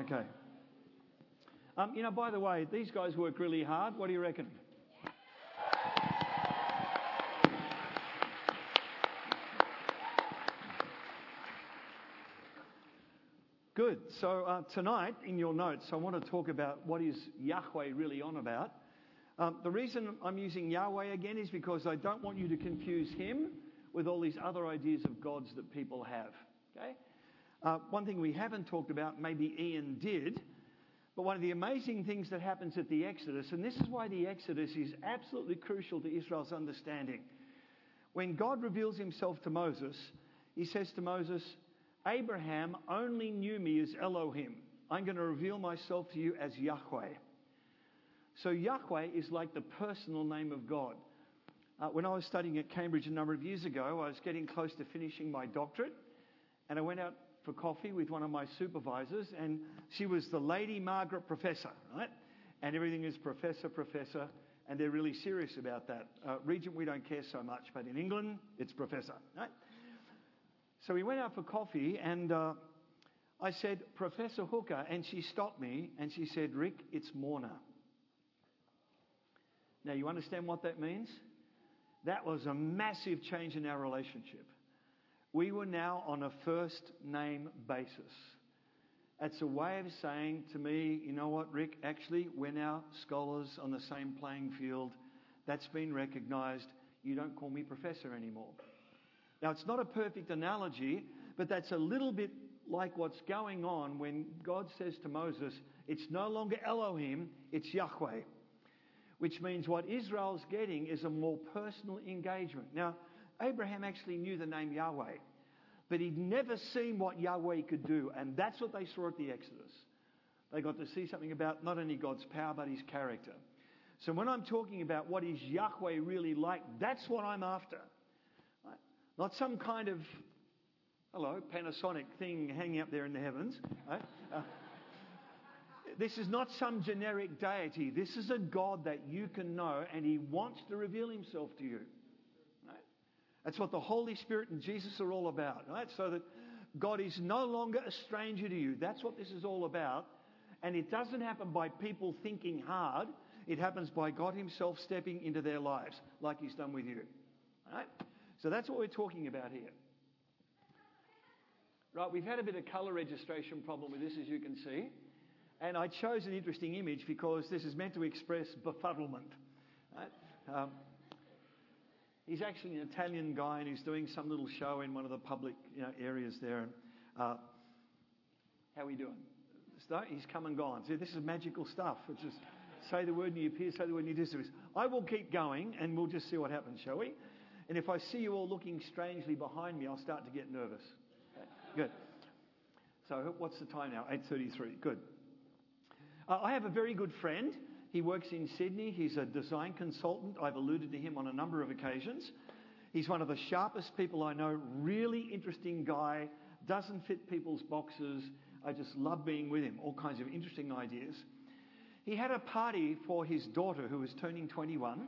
Okay. Um, you know, by the way, these guys work really hard. What do you reckon? Good. So uh, tonight, in your notes, I want to talk about what is Yahweh really on about. Um, the reason I'm using Yahweh again is because I don't want you to confuse him with all these other ideas of gods that people have. Okay? Uh, one thing we haven't talked about, maybe Ian did, but one of the amazing things that happens at the Exodus, and this is why the Exodus is absolutely crucial to Israel's understanding. When God reveals himself to Moses, he says to Moses, Abraham only knew me as Elohim. I'm going to reveal myself to you as Yahweh. So Yahweh is like the personal name of God. Uh, when I was studying at Cambridge a number of years ago, I was getting close to finishing my doctorate, and I went out for coffee with one of my supervisors, and she was the Lady Margaret Professor, right? And everything is Professor, Professor, and they're really serious about that. Uh, Regent, we don't care so much, but in England, it's Professor, right? So we went out for coffee, and uh, I said, Professor Hooker, and she stopped me and she said, Rikk, it's Morna. Now, you understand what that means? That was a massive change in our relationship. We were now on a first name basis. It's a way of saying to me, you know what, Rikk, actually, we're now scholars on the same playing field. That's been recognized. You don't call me professor anymore. Now, it's not a perfect analogy, but that's a little bit like what's going on when God says to Moses, it's no longer Elohim, it's Yahweh. Which means what Israel's getting is a more personal engagement. Now, Abraham actually knew the name Yahweh, but he'd never seen what Yahweh could do, and that's what they saw at the Exodus. They got to see something about not only God's power, but his character. So when I'm talking about what is Yahweh really like, that's what I'm after. Right? Not some kind of, hello, Panasonic thing hanging up there in the heavens. Right? Uh, this is not some generic deity. This is a God that you can know, and He wants to reveal Himself to you. That's what the Holy Spirit and Jesus are all about, right? So that God is no longer a stranger to you. That's what this is all about. And it doesn't happen by people thinking hard. It happens by God Himself stepping into their lives, like He's done with you. Right? So that's what we're talking about here. Right, we've had a bit of colour registration problem with this, as you can see. And I chose an interesting image because this is meant to express befuddlement. Right? Um, He's actually an Italian guy and he's doing some little show in one of the public you know, areas there. Uh, how are we doing? He's come and gone. See, this is magical stuff. It's just say the word and you appear, say the word and you disappear. I will keep going and we'll just see what happens, shall we? And if I see you all looking strangely behind me, I'll start to get nervous. Good. So what's the time now? 8.33. Good. Uh, I have a very good friend he works in Sydney. He's a design consultant. I've alluded to him on a number of occasions. He's one of the sharpest people I know. Really interesting guy. Doesn't fit people's boxes. I just love being with him. All kinds of interesting ideas. He had a party for his daughter who was turning 21,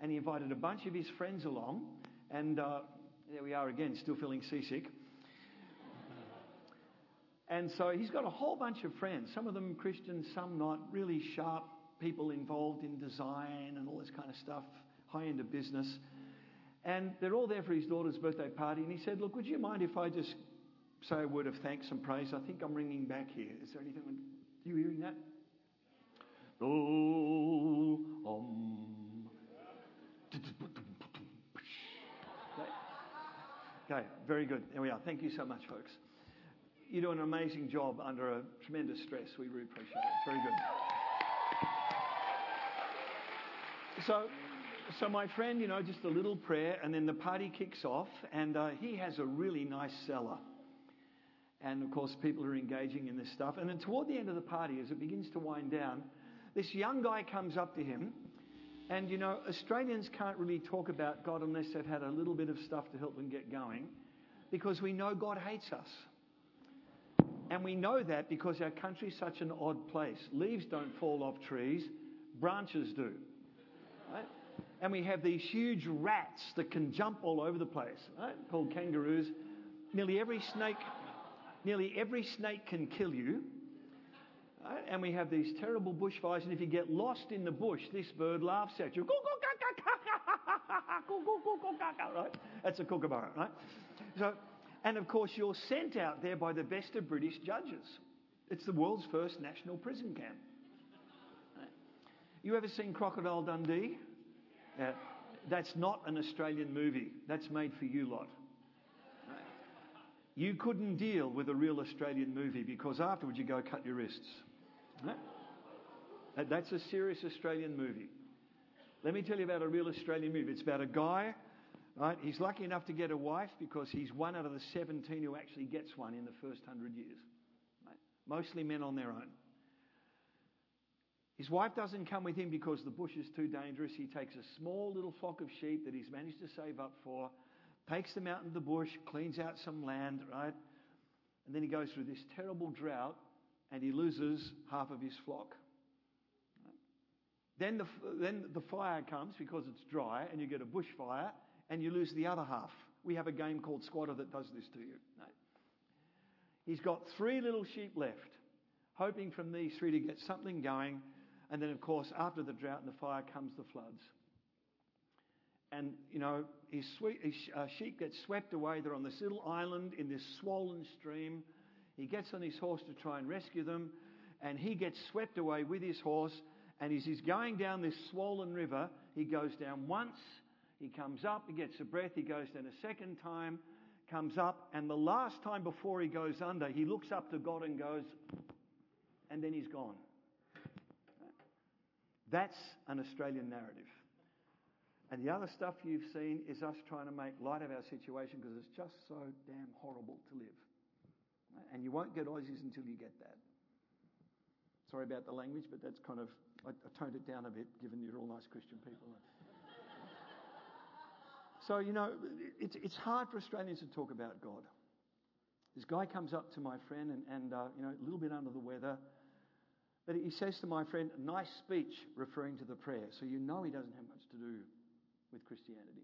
and he invited a bunch of his friends along. And uh, there we are again, still feeling seasick. And so he's got a whole bunch of friends, some of them Christians, some not, really sharp, people involved in design and all this kind of stuff, high end of business. And they're all there for his daughter's birthday party. And he said, Look, would you mind if I just say a word of thanks and praise? I think I'm ringing back here. Is there anything? Are you hearing that? Oh, um. Okay, very good. There we are. Thank you so much, folks. You do an amazing job under a tremendous stress. We really appreciate it. Very good. So, so my friend, you know, just a little prayer, and then the party kicks off, and uh, he has a really nice cellar. And of course, people are engaging in this stuff. And then toward the end of the party, as it begins to wind down, this young guy comes up to him. And you know, Australians can't really talk about God unless they've had a little bit of stuff to help them get going because we know God hates us. And we know that because our country's such an odd place. Leaves don't fall off trees, branches do. Right? And we have these huge rats that can jump all over the place, right? called kangaroos. Nearly every snake, nearly every snake can kill you. Right? And we have these terrible bushfires, and if you get lost in the bush, this bird laughs at you. Right? That's a kookaburra, right? So, and of course, you're sent out there by the best of British judges. It's the world's first national prison camp. You ever seen Crocodile Dundee? Uh, that's not an Australian movie. That's made for you lot. You couldn't deal with a real Australian movie because afterwards you go cut your wrists. That's a serious Australian movie. Let me tell you about a real Australian movie. It's about a guy, right? He's lucky enough to get a wife because he's one out of the 17 who actually gets one in the first hundred years. Right? Mostly men on their own. His wife doesn't come with him because the bush is too dangerous. He takes a small little flock of sheep that he's managed to save up for, takes them out into the bush, cleans out some land, right? And then he goes through this terrible drought and he loses half of his flock. Then the, then the fire comes because it's dry and you get a bushfire and you lose the other half. We have a game called Squatter that does this to you. He's got three little sheep left, hoping from these three to get something going. And then, of course, after the drought and the fire comes the floods. And, you know, his, sweet, his uh, sheep get swept away. They're on this little island in this swollen stream. He gets on his horse to try and rescue them. And he gets swept away with his horse and as he's going down this swollen river, he goes down once, he comes up, he gets a breath, he goes down a second time, comes up, and the last time before he goes under, he looks up to God and goes, and then he's gone. That's an Australian narrative. And the other stuff you've seen is us trying to make light of our situation because it's just so damn horrible to live. And you won't get Aussies until you get that. Sorry about the language, but that's kind of, I, I toned it down a bit given you're all nice Christian people. so, you know, it's, it's hard for Australians to talk about God. This guy comes up to my friend and, and uh, you know, a little bit under the weather. But he says to my friend, nice speech, referring to the prayer. So you know he doesn't have much to do with Christianity.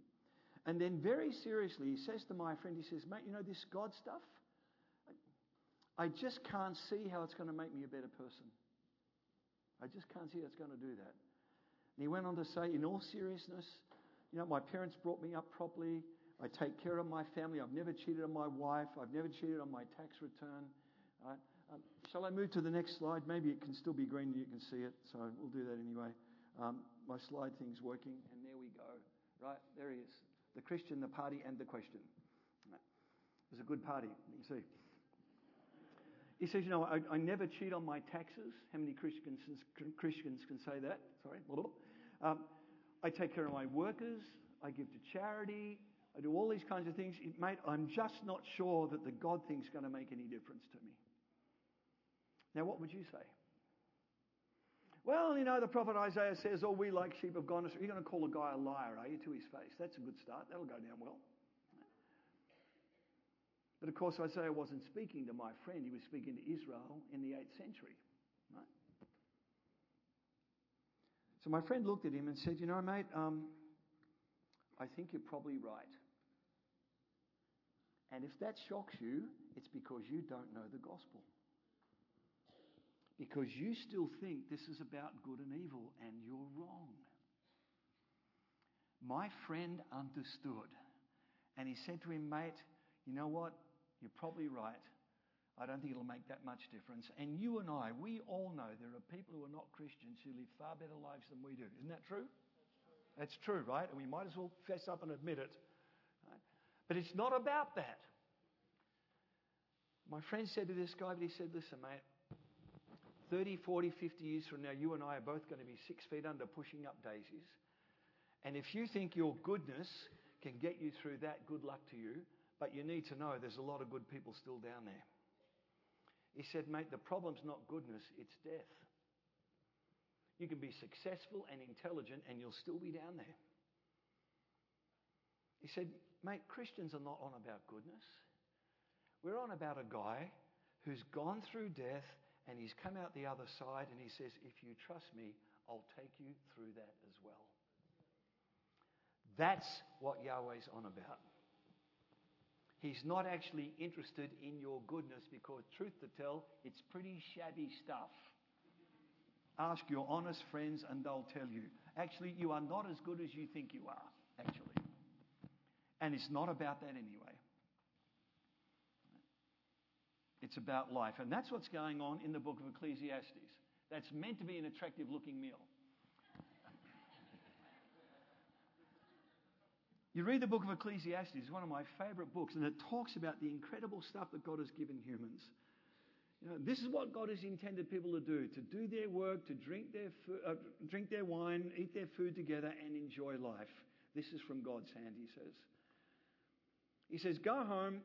And then, very seriously, he says to my friend, he says, mate, you know, this God stuff, I just can't see how it's going to make me a better person. I just can't see how it's going to do that. And he went on to say, in all seriousness, you know, my parents brought me up properly. I take care of my family. I've never cheated on my wife. I've never cheated on my tax return. Right? Um, shall I move to the next slide? Maybe it can still be green and you can see it, so we'll do that anyway. Um, my slide thing's working, and there we go. Right, there he is. The Christian, the party, and the question. It was a good party, you see. He says, You know, I, I never cheat on my taxes. How many Christians, Christians can say that? Sorry. Um, I take care of my workers. I give to charity. I do all these kinds of things. Mate, I'm just not sure that the God thing's going to make any difference to me. Now, what would you say? Well, you know, the prophet Isaiah says, Oh, we like sheep have gone astray. You're going to call a guy a liar, are you, to his face? That's a good start. That'll go down well. But of course, Isaiah wasn't speaking to my friend, he was speaking to Israel in the 8th century. Right? So my friend looked at him and said, You know, mate, um, I think you're probably right. And if that shocks you, it's because you don't know the gospel. Because you still think this is about good and evil, and you're wrong. My friend understood. And he said to him, Mate, you know what? You're probably right. I don't think it'll make that much difference. And you and I, we all know there are people who are not Christians who live far better lives than we do. Isn't that true? That's true, right? And we might as well fess up and admit it. But it's not about that. My friend said to this guy, but he said, listen, mate, 30, 40, 50 years from now, you and I are both going to be six feet under pushing up daisies. And if you think your goodness can get you through that, good luck to you. But you need to know there's a lot of good people still down there. He said, mate, the problem's not goodness, it's death. You can be successful and intelligent and you'll still be down there. He said, mate, Christians are not on about goodness. We're on about a guy who's gone through death and he's come out the other side and he says, if you trust me, I'll take you through that as well. That's what Yahweh's on about. He's not actually interested in your goodness because, truth to tell, it's pretty shabby stuff. Ask your honest friends, and they'll tell you. Actually, you are not as good as you think you are, actually. And it's not about that anyway. It's about life. And that's what's going on in the book of Ecclesiastes. That's meant to be an attractive looking meal. You read the book of Ecclesiastes, it's one of my favorite books, and it talks about the incredible stuff that God has given humans. You know, this is what God has intended people to do to do their work, to drink their, uh, drink their wine, eat their food together, and enjoy life. This is from God's hand, he says. He says, Go home,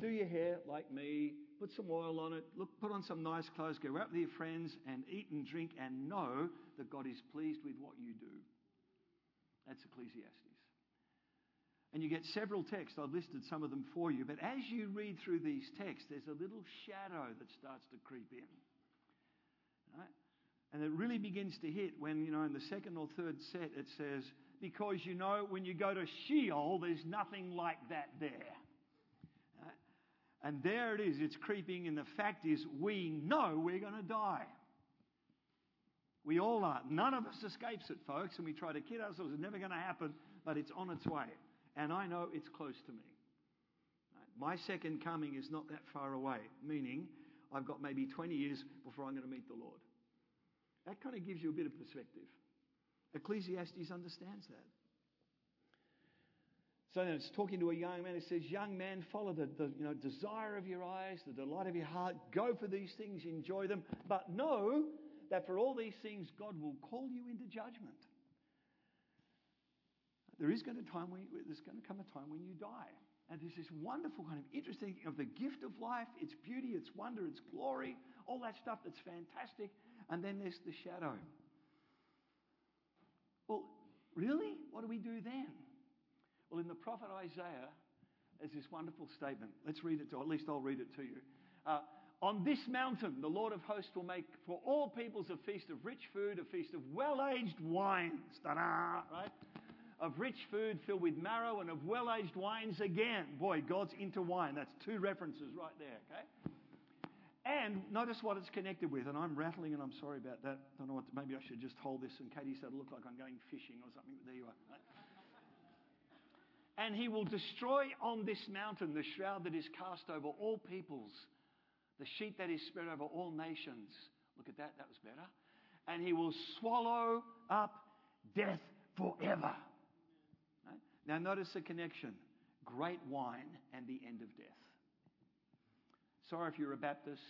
do your hair like me, put some oil on it, look, put on some nice clothes, go out with your friends, and eat and drink, and know that God is pleased with what you do. That's Ecclesiastes. And you get several texts. I've listed some of them for you. But as you read through these texts, there's a little shadow that starts to creep in. Right? And it really begins to hit when, you know, in the second or third set it says, because you know, when you go to Sheol, there's nothing like that there. And there it is, it's creeping, and the fact is, we know we're going to die. We all are. None of us escapes it, folks, and we try to kid ourselves. It's never going to happen, but it's on its way and I know it's close to me. My second coming is not that far away, meaning I've got maybe 20 years before I'm going to meet the Lord. That kind of gives you a bit of perspective. Ecclesiastes understands that. So then it's talking to a young man. It says, Young man, follow the, the you know, desire of your eyes, the delight of your heart. Go for these things, enjoy them. But know that for all these things, God will call you into judgment. There is going to time when, there's going to come a time when you die. And there's this wonderful kind of interesting of the gift of life, its beauty, its wonder, its glory, all that stuff that's fantastic. And then there's the shadow. Well, really? What do we do then? Well, in the prophet Isaiah, there's this wonderful statement. Let's read it to, at least I'll read it to you. Uh, on this mountain, the Lord of hosts will make for all peoples a feast of rich food, a feast of well aged wines. Ta-da! Right? of rich food filled with marrow and of well aged wines again. Boy, God's into wine. That's two references right there, okay? And notice what it's connected with. And I'm rattling and I'm sorry about that. Don't know what, maybe I should just hold this. And Katie said look like I'm going fishing or something. There you are. Right? And he will destroy on this mountain the shroud that is cast over all peoples, the sheet that is spread over all nations. Look at that, that was better. And he will swallow up death forever. Right? Now, notice the connection great wine and the end of death. Sorry if you're a Baptist.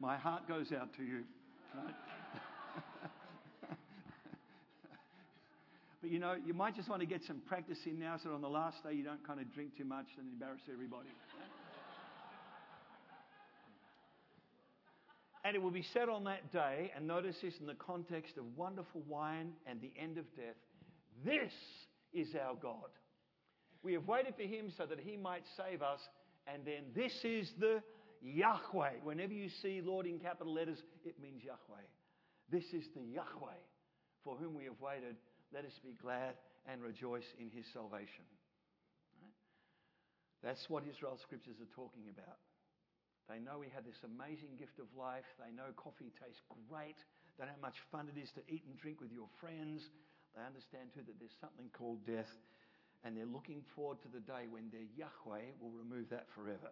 My heart goes out to you. Right? But you know, you might just want to get some practice in now so on the last day you don't kind of drink too much and embarrass everybody. and it will be said on that day, and notice this in the context of wonderful wine and the end of death this is our God. We have waited for him so that he might save us. And then this is the Yahweh. Whenever you see Lord in capital letters, it means Yahweh. This is the Yahweh for whom we have waited. Let us be glad and rejoice in his salvation. Right? That's what Israel's scriptures are talking about. They know we have this amazing gift of life. They know coffee tastes great. They know how much fun it is to eat and drink with your friends. They understand too that there's something called death, and they're looking forward to the day when their Yahweh will remove that forever.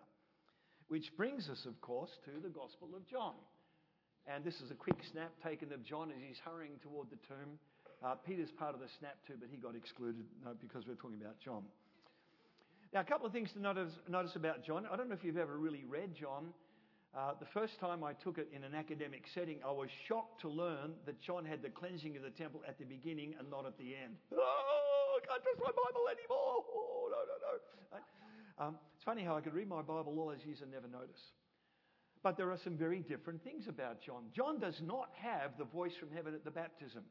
Which brings us, of course, to the Gospel of John. And this is a quick snap taken of John as he's hurrying toward the tomb. Uh, Peter's part of the snap too, but he got excluded because we're talking about John. Now, a couple of things to notice, notice about John. I don't know if you've ever really read John. Uh, the first time I took it in an academic setting, I was shocked to learn that John had the cleansing of the temple at the beginning and not at the end. Oh, I can't trust my Bible anymore. Oh, no, no, no. Um, it's funny how I could read my Bible all those years and never notice. But there are some very different things about John. John does not have the voice from heaven at the baptism.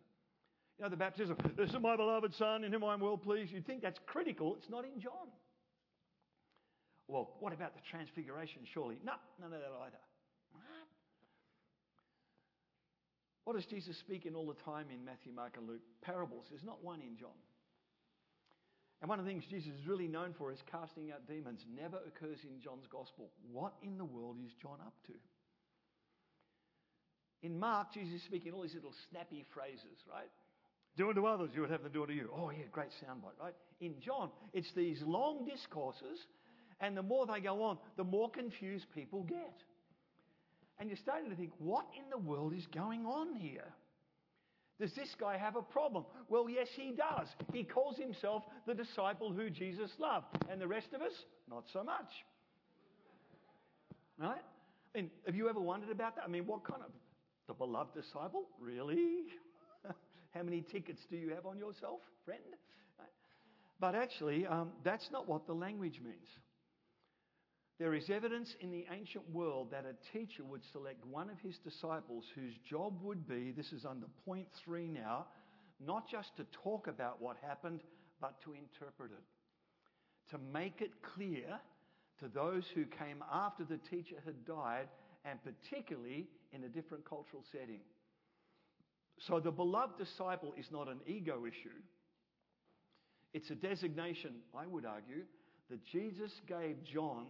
You know, the baptism, this is my beloved Son, in whom I am well pleased. You'd think that's critical. It's not in John. Well, what about the transfiguration? Surely. No, none of that either. What? What does Jesus speak in all the time in Matthew, Mark, and Luke? Parables. There's not one in John. And one of the things Jesus is really known for is casting out demons. Never occurs in John's gospel. What in the world is John up to? In Mark, Jesus is speaking all these little snappy phrases, right? Do unto others, you would have them do unto you. Oh, yeah, great soundbite, right? In John, it's these long discourses, and the more they go on, the more confused people get. And you're starting to think, what in the world is going on here? Does this guy have a problem? Well, yes, he does. He calls himself the disciple who Jesus loved. And the rest of us, not so much. Right? I mean, have you ever wondered about that? I mean, what kind of the beloved disciple? Really? How many tickets do you have on yourself, friend? But actually, um, that's not what the language means. There is evidence in the ancient world that a teacher would select one of his disciples whose job would be this is under point three now not just to talk about what happened, but to interpret it. To make it clear to those who came after the teacher had died, and particularly in a different cultural setting. So the beloved disciple is not an ego issue. It's a designation, I would argue, that Jesus gave John,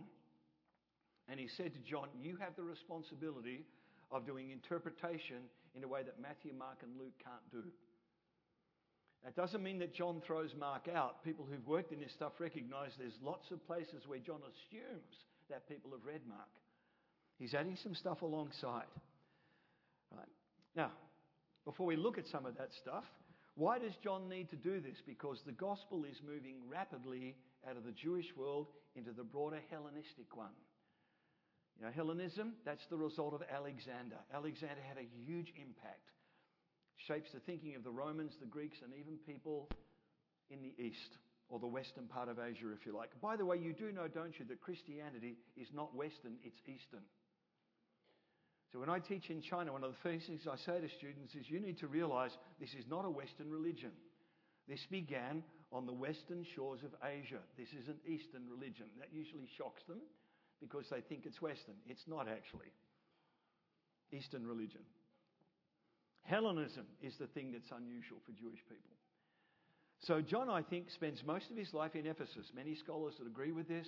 and he said to John, You have the responsibility of doing interpretation in a way that Matthew, Mark, and Luke can't do. That doesn't mean that John throws Mark out. People who've worked in this stuff recognize there's lots of places where John assumes that people have read Mark. He's adding some stuff alongside. Right. Now, before we look at some of that stuff, why does John need to do this? Because the gospel is moving rapidly out of the Jewish world into the broader Hellenistic one. You know, Hellenism, that's the result of Alexander. Alexander had a huge impact shapes the thinking of the Romans, the Greeks, and even people in the East or the Western part of Asia, if you like. By the way, you do know, don't you, that Christianity is not Western, it's Eastern. So when I teach in China, one of the first things I say to students is you need to realize this is not a Western religion. This began on the western shores of Asia. This is an Eastern religion. That usually shocks them because they think it's Western. It's not actually. Eastern religion. Hellenism is the thing that's unusual for Jewish people. So, John, I think, spends most of his life in Ephesus. Many scholars would agree with this.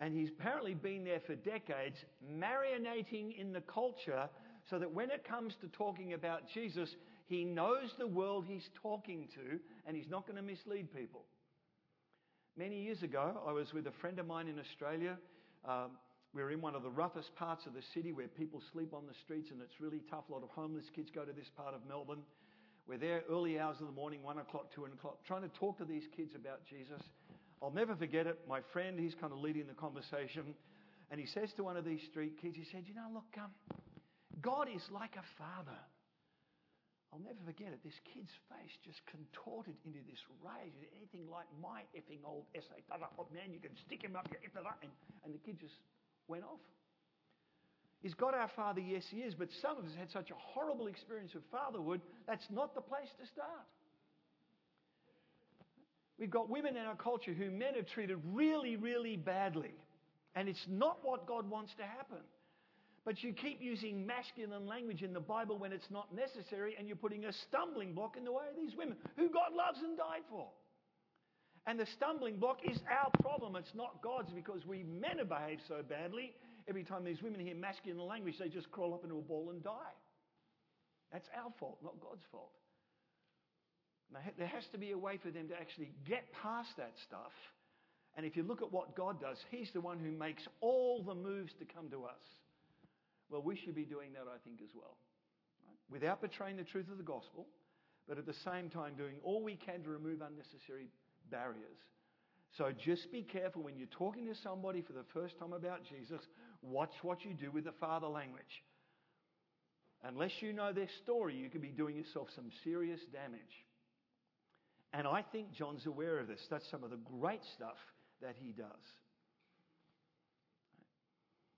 And he's apparently been there for decades, marinating in the culture so that when it comes to talking about Jesus, he knows the world he's talking to and he's not going to mislead people. Many years ago, I was with a friend of mine in Australia. Um, we're in one of the roughest parts of the city where people sleep on the streets and it's really tough. A lot of homeless kids go to this part of Melbourne. We're there early hours of the morning, one o'clock, two o'clock, trying to talk to these kids about Jesus. I'll never forget it. My friend, he's kind of leading the conversation, and he says to one of these street kids, he said, You know, look, um, God is like a father. I'll never forget it. This kid's face just contorted into this rage. Anything like my effing old essay. Oh, man, you can stick him up your and, and the kid just went off. Is God our Father? Yes, He is. But some of us had such a horrible experience of fatherhood, that's not the place to start. We've got women in our culture who men are treated really, really badly. And it's not what God wants to happen. But you keep using masculine language in the Bible when it's not necessary, and you're putting a stumbling block in the way of these women who God loves and died for. And the stumbling block is our problem. It's not God's because we men have behaved so badly. Every time these women hear masculine language, they just crawl up into a ball and die. That's our fault, not God's fault. There has to be a way for them to actually get past that stuff. And if you look at what God does, He's the one who makes all the moves to come to us. Well, we should be doing that, I think, as well. Right? Without betraying the truth of the gospel, but at the same time doing all we can to remove unnecessary barriers. So just be careful when you're talking to somebody for the first time about Jesus, watch what you do with the father language. Unless you know their story, you could be doing yourself some serious damage. And I think John's aware of this. That's some of the great stuff that he does.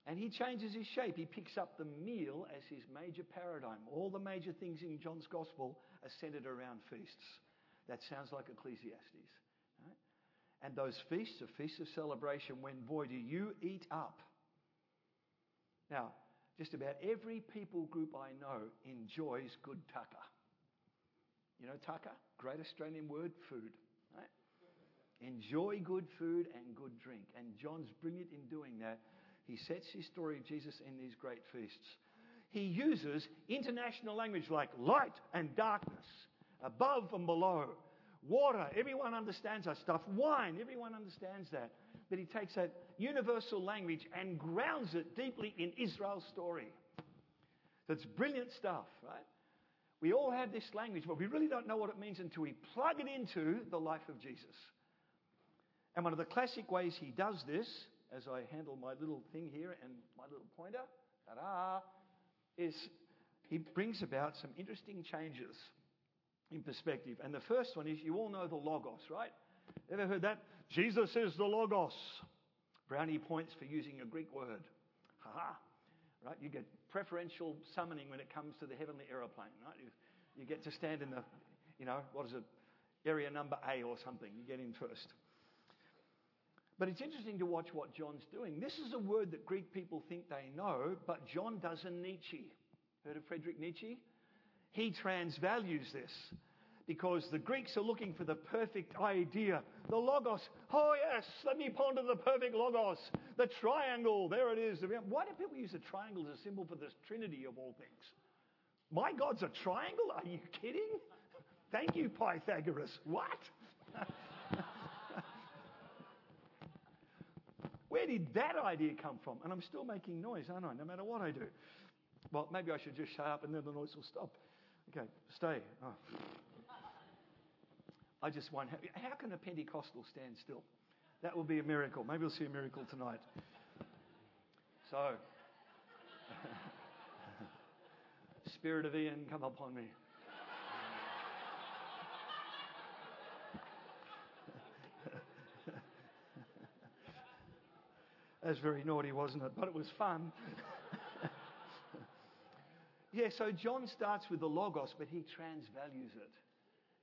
And he changes his shape. He picks up the meal as his major paradigm. All the major things in John's gospel are centered around feasts. That sounds like Ecclesiastes. Right? And those feasts are feasts of celebration when, boy, do you eat up. Now, just about every people group I know enjoys good tucker. You know, tucker? Great Australian word, food. Right? Enjoy good food and good drink. And John's brilliant in doing that. He sets his story of Jesus in these great feasts. he uses international language like light and darkness, above and below, water, everyone understands that stuff, wine, everyone understands that. But he takes that universal language and grounds it deeply in Israel's story. That's brilliant stuff, right? We all have this language, but we really don't know what it means until we plug it into the life of Jesus. And one of the classic ways he does this, as I handle my little thing here and my little pointer, ta-da, is he brings about some interesting changes in perspective. And the first one is you all know the Logos, right? Ever heard that? Jesus is the Logos. Brownie points for using a Greek word. Ha ha. Right? You get preferential summoning when it comes to the heavenly aeroplane, right? You, you get to stand in the, you know, what is it, area number A or something. You get in first. But it's interesting to watch what John's doing. This is a word that Greek people think they know, but John does a Nietzsche. Heard of Friedrich Nietzsche? He transvalues this because the Greeks are looking for the perfect idea. The logos. Oh, yes, let me ponder the perfect logos. The triangle. There it is. Why do people use a triangle as a symbol for the Trinity of all things? My God's a triangle? Are you kidding? Thank you, Pythagoras. What? Where did that idea come from? And I'm still making noise, aren't I? No matter what I do. Well, maybe I should just shut up and then the noise will stop. Okay, stay. Oh. I just wonder how can a Pentecostal stand still? That will be a miracle. Maybe we'll see a miracle tonight. So, Spirit of Ian, come upon me. That's very naughty, wasn't it? But it was fun. yeah, so John starts with the Logos, but he transvalues it.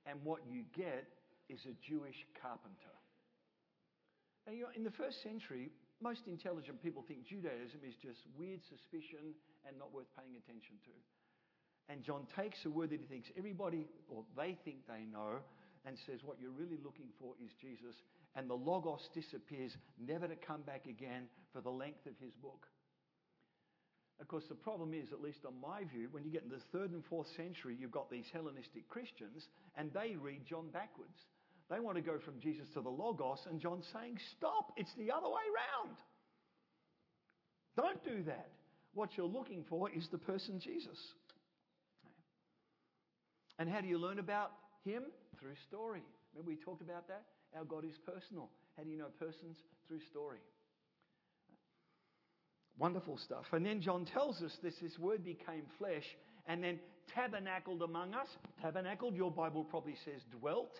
And what you get is a Jewish carpenter. And you know, in the first century, most intelligent people think Judaism is just weird suspicion and not worth paying attention to. And John takes a word that he thinks everybody, or they think they know, and says, What you're really looking for is Jesus. And the Logos disappears, never to come back again for the length of his book. Of course, the problem is, at least on my view, when you get into the third and fourth century, you've got these Hellenistic Christians, and they read John backwards. They want to go from Jesus to the Logos, and John's saying, Stop, it's the other way round. Don't do that. What you're looking for is the person Jesus. And how do you learn about him? Through story. Remember we talked about that? Our God is personal. How do you know persons? Through story. Wonderful stuff. And then John tells us this, this word became flesh and then tabernacled among us. Tabernacled, your Bible probably says dwelt.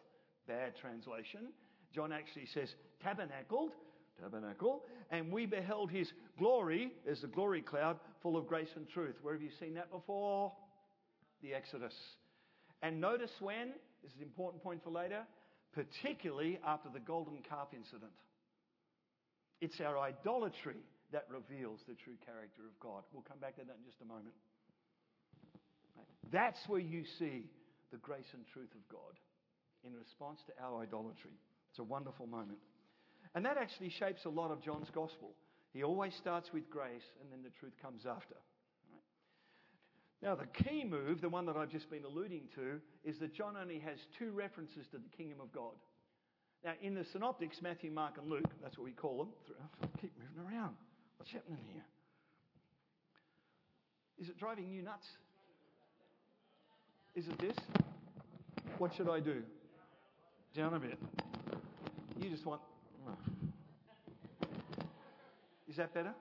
Bad translation. John actually says tabernacled, tabernacle, and we beheld his glory as the glory cloud full of grace and truth. Where have you seen that before? The Exodus. And notice when, this is an important point for later, particularly after the golden calf incident. It's our idolatry that reveals the true character of God. We'll come back to that in just a moment. That's where you see the grace and truth of God in response to our idolatry. It's a wonderful moment. And that actually shapes a lot of John's gospel. He always starts with grace and then the truth comes after. Now, the key move, the one that I've just been alluding to, is that John only has two references to the kingdom of God. Now, in the synoptics, Matthew, Mark, and Luke, that's what we call them. Keep moving around. What's happening here? Is it driving you nuts? Is it this? What should I do? Down a bit. You just want. Is that better?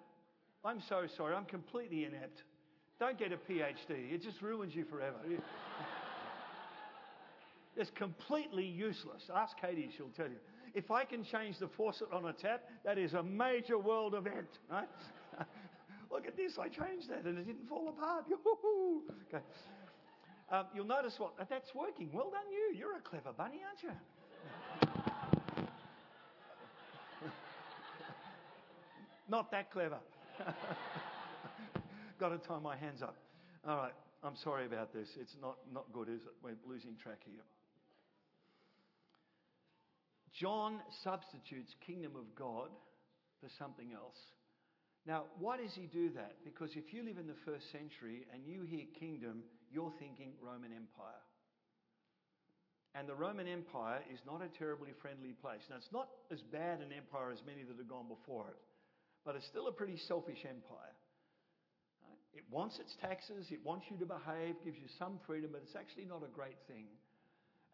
I'm so sorry. I'm completely inept. Don't get a PhD. It just ruins you forever. It's completely useless. Ask Katie, she'll tell you. If I can change the faucet on a tap, that is a major world event, right? Look at this, I changed that and it didn't fall apart. okay. Um, you'll notice what that's working. Well done, you. You're a clever bunny, aren't you? Not that clever. Got to tie my hands up. All right. I'm sorry about this. It's not, not good, is it? We're losing track here. John substitutes kingdom of God for something else. Now, why does he do that? Because if you live in the first century and you hear kingdom, you're thinking Roman Empire. And the Roman Empire is not a terribly friendly place. Now, it's not as bad an empire as many that have gone before it, but it's still a pretty selfish empire. It wants its taxes, it wants you to behave, gives you some freedom, but it's actually not a great thing.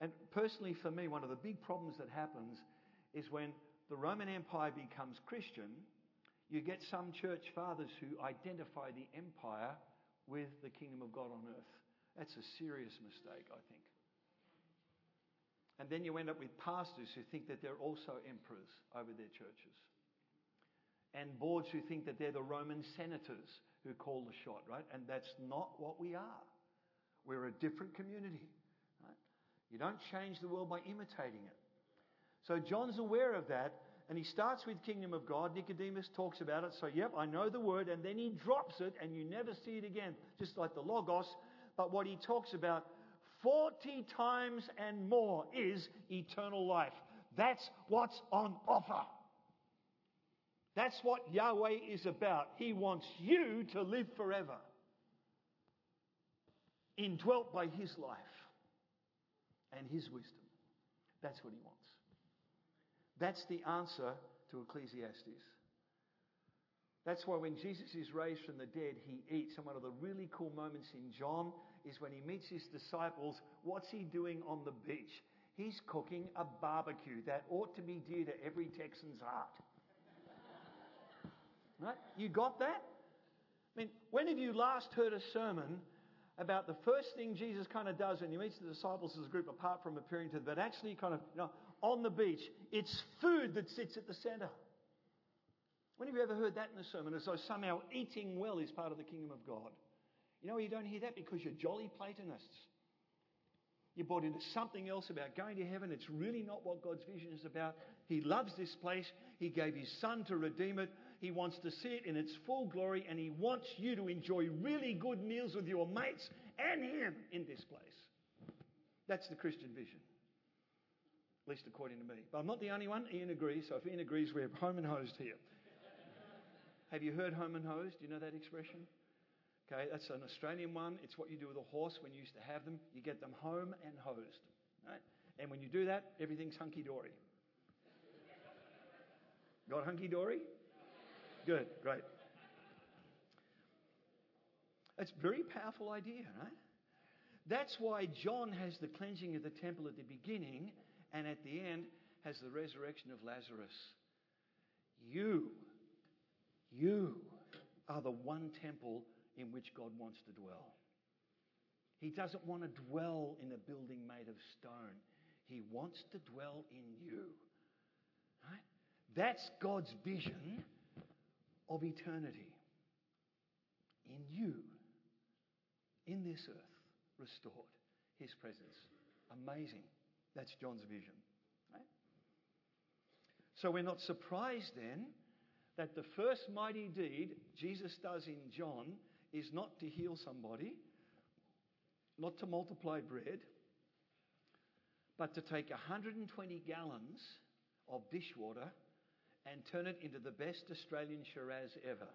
And personally, for me, one of the big problems that happens is when the Roman Empire becomes Christian, you get some church fathers who identify the empire with the kingdom of God on earth. That's a serious mistake, I think. And then you end up with pastors who think that they're also emperors over their churches. And boards who think that they're the Roman senators who call the shot, right? And that's not what we are. We're a different community, right? You don't change the world by imitating it. So John's aware of that, and he starts with kingdom of God. Nicodemus talks about it. So, yep, I know the word, and then he drops it, and you never see it again, just like the Logos. But what he talks about 40 times and more is eternal life. That's what's on offer. That's what Yahweh is about. He wants you to live forever, indwelt by His life and His wisdom. That's what He wants. That's the answer to Ecclesiastes. That's why when Jesus is raised from the dead, he eats. And one of the really cool moments in John is when he meets his disciples. What's he doing on the beach? He's cooking a barbecue. That ought to be dear to every Texan's heart. Right? You got that? I mean, when have you last heard a sermon about the first thing Jesus kind of does when he meets the disciples as a group apart from appearing to them, but actually kind of, you know, on the beach? It's food that sits at the center. When have you ever heard that in a sermon as though somehow eating well is part of the kingdom of God? You know, you don't hear that because you're jolly Platonists. You're bought into something else about going to heaven. It's really not what God's vision is about. He loves this place. He gave His Son to redeem it. He wants to see it in its full glory, and He wants you to enjoy really good meals with your mates and Him in this place. That's the Christian vision, at least according to me. But I'm not the only one. Ian agrees. So if Ian agrees, we're home and hosed here. Have you heard home and hosed? Do you know that expression? Okay, that's an Australian one. It's what you do with a horse when you used to have them. You get them home and hosed. Right? And when you do that, everything's hunky dory. Got hunky dory? Good, great. That's a very powerful idea, right? That's why John has the cleansing of the temple at the beginning and at the end has the resurrection of Lazarus. You, you are the one temple in which God wants to dwell. He doesn't want to dwell in a building made of stone. He wants to dwell in you. Right? That's God's vision of eternity. In you, in this earth, restored. His presence. Amazing. That's John's vision. Right? So we're not surprised then that the first mighty deed Jesus does in John is not to heal somebody, not to multiply bread, but to take 120 gallons of dishwater and turn it into the best Australian Shiraz ever.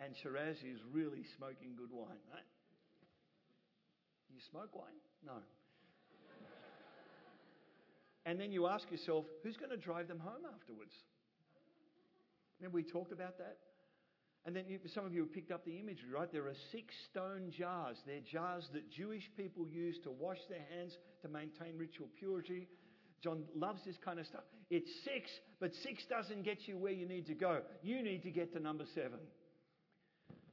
And Shiraz is really smoking good wine, right? You smoke wine? No. and then you ask yourself, who's going to drive them home afterwards? Remember we talked about that? And then some of you have picked up the imagery, right? There are six stone jars. They're jars that Jewish people use to wash their hands to maintain ritual purity. John loves this kind of stuff. It's six, but six doesn't get you where you need to go. You need to get to number seven.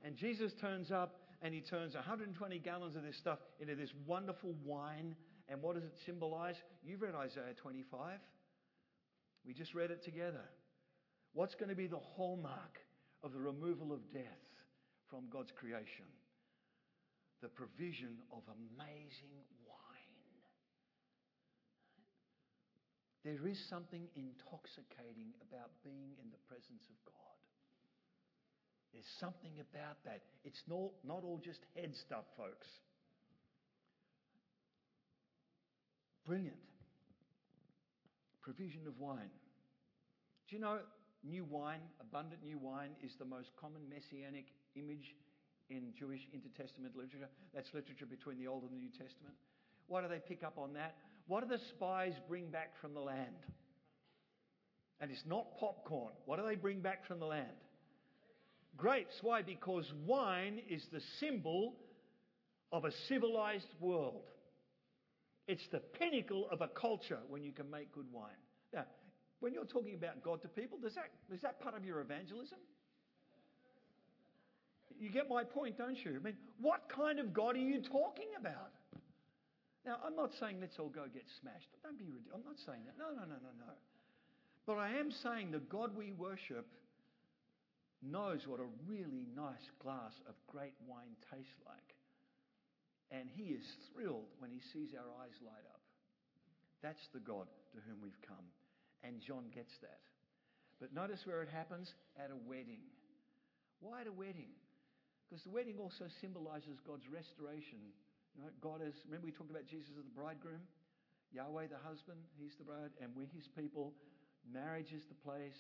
And Jesus turns up and he turns 120 gallons of this stuff into this wonderful wine. And what does it symbolize? You've read Isaiah 25. We just read it together. What's going to be the hallmark of the removal of death from God's creation, the provision of amazing wine. There is something intoxicating about being in the presence of God. There's something about that. It's not, not all just head stuff, folks. Brilliant. Provision of wine. Do you know new wine, abundant new wine, is the most common messianic image in Jewish intertestament literature. That's literature between the Old and the New Testament. Why do they pick up on that? What do the spies bring back from the land? And it's not popcorn. What do they bring back from the land? Grapes. Why? Because wine is the symbol of a civilized world. It's the pinnacle of a culture when you can make good wine. Now, when you're talking about God to people, does that, is that part of your evangelism? You get my point, don't you? I mean, what kind of God are you talking about? Now, I'm not saying let's all go get smashed. Don't be ridiculous. I'm not saying that. No, no, no, no, no. But I am saying the God we worship knows what a really nice glass of great wine tastes like. And he is thrilled when he sees our eyes light up. That's the God to whom we've come. And John gets that. But notice where it happens at a wedding. Why at a wedding? Because the wedding also symbolizes God's restoration. You know, God is, remember we talked about Jesus as the bridegroom? Yahweh the husband, he's the bride, and we're his people. Marriage is the place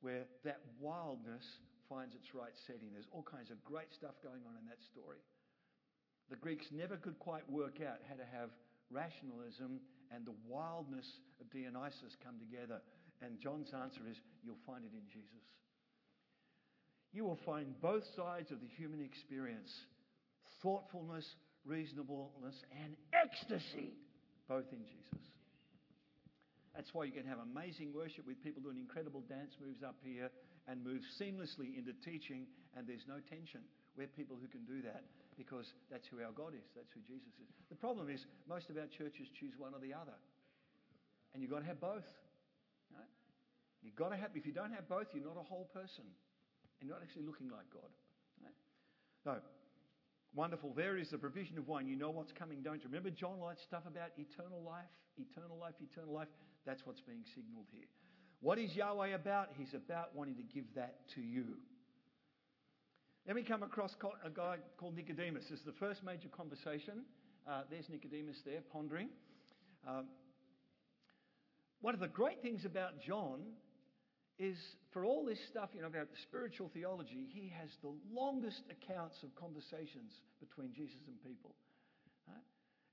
where that wildness finds its right setting. There's all kinds of great stuff going on in that story. The Greeks never could quite work out how to have rationalism and the wildness of Dionysus come together. And John's answer is you'll find it in Jesus. You will find both sides of the human experience thoughtfulness, reasonableness, and ecstasy, both in Jesus. That's why you can have amazing worship with people doing incredible dance moves up here and move seamlessly into teaching, and there's no tension. We're people who can do that because that's who our God is, that's who Jesus is. The problem is, most of our churches choose one or the other. And you've got to have both. Right? You've got to have, if you don't have both, you're not a whole person. And you're not actually looking like God. Right? No. Wonderful. There is the provision of wine. You know what's coming, don't you? Remember John liked stuff about eternal life, eternal life, eternal life. That's what's being signaled here. What is Yahweh about? He's about wanting to give that to you. Then we come across a guy called Nicodemus. This is the first major conversation. Uh, there's Nicodemus there pondering. Um, one of the great things about John is for all this stuff, you know, about spiritual theology, he has the longest accounts of conversations between Jesus and people. Right?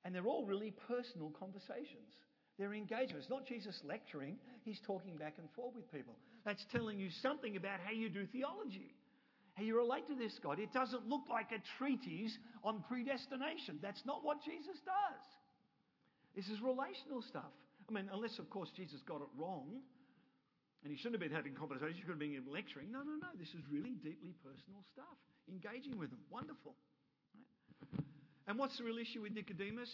And they're all really personal conversations. They're engagement. It's not Jesus lecturing, he's talking back and forth with people. That's telling you something about how you do theology, how you relate to this God. It doesn't look like a treatise on predestination. That's not what Jesus does. This is relational stuff. I mean, unless, of course, Jesus got it wrong and he shouldn't have been having conversations, he could have been lecturing. No, no, no. This is really deeply personal stuff. Engaging with them. Wonderful. Right? And what's the real issue with Nicodemus?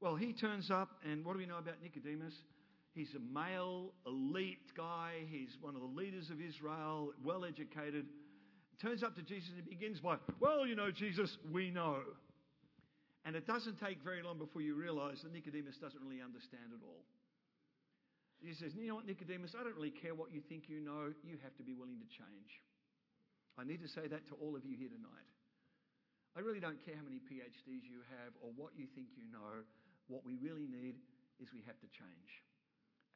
Well, he turns up, and what do we know about Nicodemus? He's a male, elite guy. He's one of the leaders of Israel, well educated. Turns up to Jesus and begins by, Well, you know, Jesus, we know. And it doesn't take very long before you realize that Nicodemus doesn't really understand it all. He says, You know what, Nicodemus, I don't really care what you think you know. You have to be willing to change. I need to say that to all of you here tonight. I really don't care how many PhDs you have or what you think you know. What we really need is we have to change.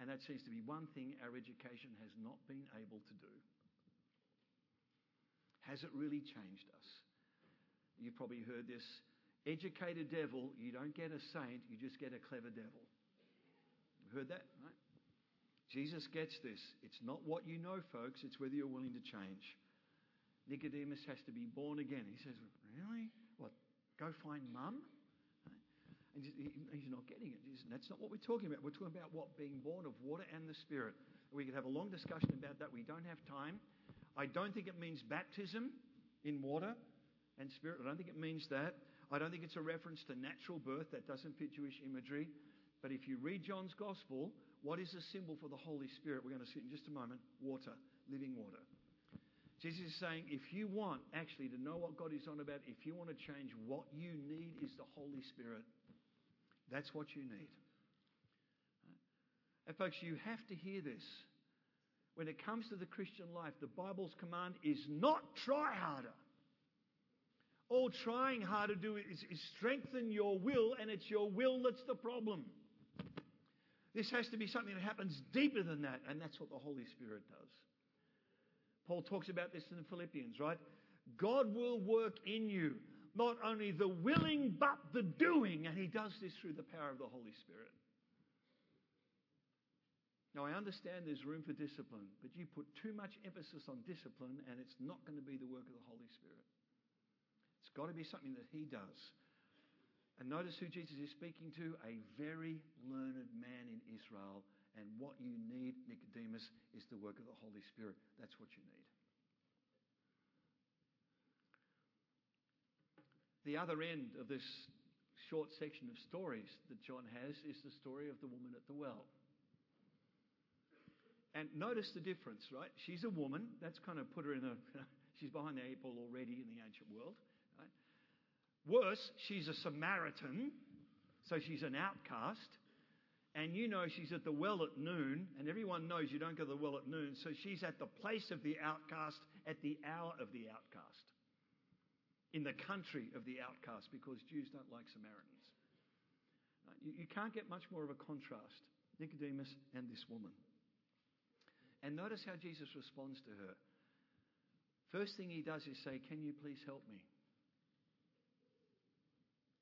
And that seems to be one thing our education has not been able to do. Has it really changed us? You've probably heard this educate a devil, you don't get a saint, you just get a clever devil. Heard that, right? Jesus gets this. It's not what you know, folks, it's whether you're willing to change. Nicodemus has to be born again. He says, Really? What? Go find mum? And he's not getting it. That's not what we're talking about. We're talking about what being born of water and the Spirit. We could have a long discussion about that. We don't have time. I don't think it means baptism in water and Spirit. I don't think it means that. I don't think it's a reference to natural birth. That doesn't fit Jewish imagery. But if you read John's Gospel, what is a symbol for the Holy Spirit? We're going to see in just a moment water, living water. Jesus is saying, if you want actually to know what God is on about, if you want to change, what you need is the Holy Spirit. That's what you need. And, folks, you have to hear this. When it comes to the Christian life, the Bible's command is not try harder. All trying harder to do is, is strengthen your will, and it's your will that's the problem. This has to be something that happens deeper than that, and that's what the Holy Spirit does. Paul talks about this in the Philippians, right? God will work in you, not only the willing, but the doing. And he does this through the power of the Holy Spirit. Now, I understand there's room for discipline, but you put too much emphasis on discipline, and it's not going to be the work of the Holy Spirit. It's got to be something that He does. And notice who Jesus is speaking to a very learned man in Israel. And what you need, Nicodemus, is the work of the Holy Spirit. That's what you need. The other end of this short section of stories that John has is the story of the woman at the well. And notice the difference, right? She's a woman. That's kind of put her in a, she's behind the eight ball already in the ancient world? Worse, she's a Samaritan, so she's an outcast. And you know she's at the well at noon, and everyone knows you don't go to the well at noon, so she's at the place of the outcast at the hour of the outcast. In the country of the outcast, because Jews don't like Samaritans. You, can't get much more of a contrast Nicodemus and this woman. And notice how Jesus responds to her. First thing he does is say, Can you please help me?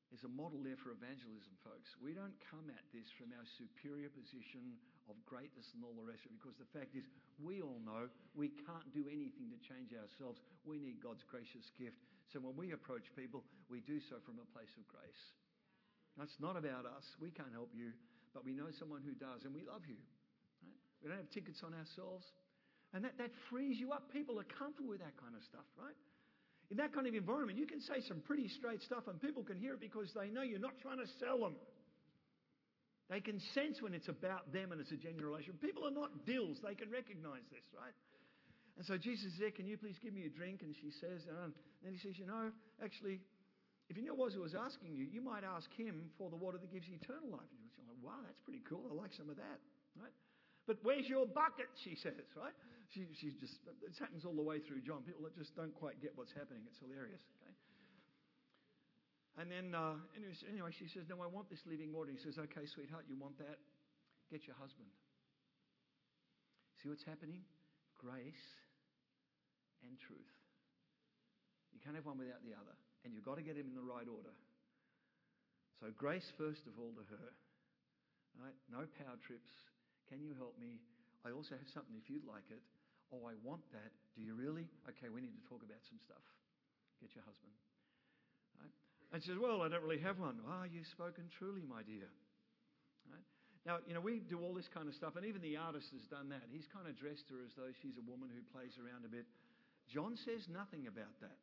There's a model there for evangelism, folks. We don't come at this from our superior position of greatness and all the rest of it, because the fact is, we all know we can't do anything to change ourselves. We need God's gracious gift. So when we approach people, we do so from a place of grace. That's not about us. We can't help you, but we know someone who does, and we love you. We don't have tickets on ourselves. And that, that frees you up. People are comfortable with that kind of stuff, right? In that kind of environment, you can say some pretty straight stuff and people can hear it because they know you're not trying to sell them. They can sense when it's about them and it's a genuine relationship. People are not dills. They can recognize this, right? And so Jesus says, Can you please give me a drink? And she says, and um, then he says, You know, actually, if you knew was who was asking you, you might ask him for the water that gives you eternal life. And you're like, Wow, that's pretty cool. I like some of that, right? But where's your bucket? She says, right? She, she's just, this happens all the way through John. People that just don't quite get what's happening. It's hilarious, okay? And then, uh, anyway, she says, No, I want this living water. He says, Okay, sweetheart, you want that? Get your husband. See what's happening? Grace and truth. You can't have one without the other. And you've got to get them in the right order. So, grace, first of all, to her. Right? No power trips, can you help me? I also have something if you'd like it. Oh, I want that. Do you really? Okay, we need to talk about some stuff. Get your husband. Right? And she says, Well, I don't really have one. Ah, oh, you've spoken truly, my dear. Right? Now, you know, we do all this kind of stuff, and even the artist has done that. He's kind of dressed her as though she's a woman who plays around a bit. John says nothing about that.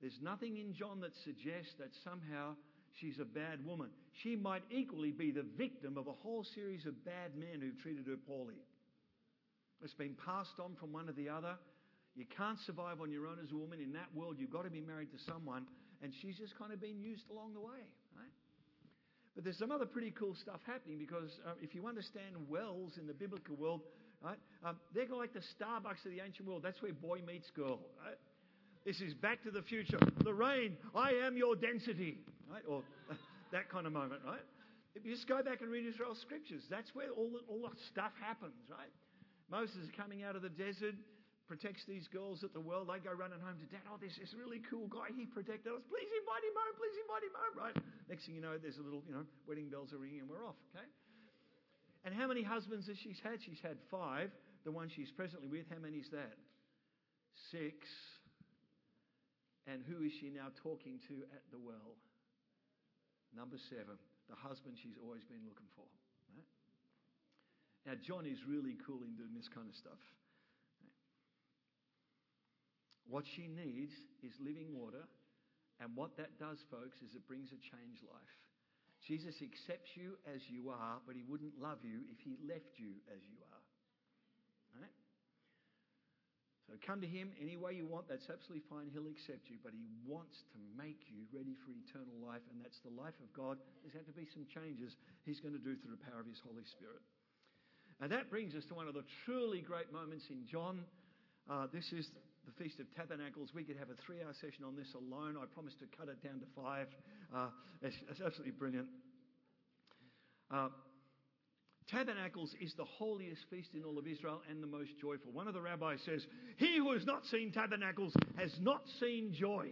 There's nothing in John that suggests that somehow she's a bad woman. She might equally be the victim of a whole series of bad men who've treated her poorly. It's been passed on from one to the other. You can't survive on your own as a woman. In that world, you've got to be married to someone, and she's just kind of been used along the way, right? But there's some other pretty cool stuff happening because uh, if you understand wells in the biblical world, right, um, they're like the Starbucks of the ancient world. That's where boy meets girl, right? This is back to the future. Lorraine, I am your density, right? Or that kind of moment, right? If you just go back and read Israel's scriptures, that's where all the, all the stuff happens, right? Moses is coming out of the desert, protects these girls at the well. They go running home to dad. Oh, there's this really cool guy. He protected us. Please invite him home. Please invite him home, right? Next thing you know, there's a little, you know, wedding bells are ringing and we're off, okay? And how many husbands has she had? She's had five. The one she's presently with, how many is that? Six. And who is she now talking to at the well? Number seven, the husband she's always been looking for. Now, John is really cool in doing this kind of stuff. What she needs is living water. And what that does, folks, is it brings a changed life. Jesus accepts you as you are, but he wouldn't love you if he left you as you are. So come to Him any way you want. That's absolutely fine. He'll accept you. But He wants to make you ready for eternal life. And that's the life of God. There's had to be some changes He's going to do through the power of His Holy Spirit. And that brings us to one of the truly great moments in John. Uh, this is the Feast of Tabernacles. We could have a three hour session on this alone. I promise to cut it down to five. Uh, it's, it's absolutely brilliant. Uh, Tabernacles is the holiest feast in all of Israel and the most joyful. One of the rabbis says, He who has not seen tabernacles has not seen joy.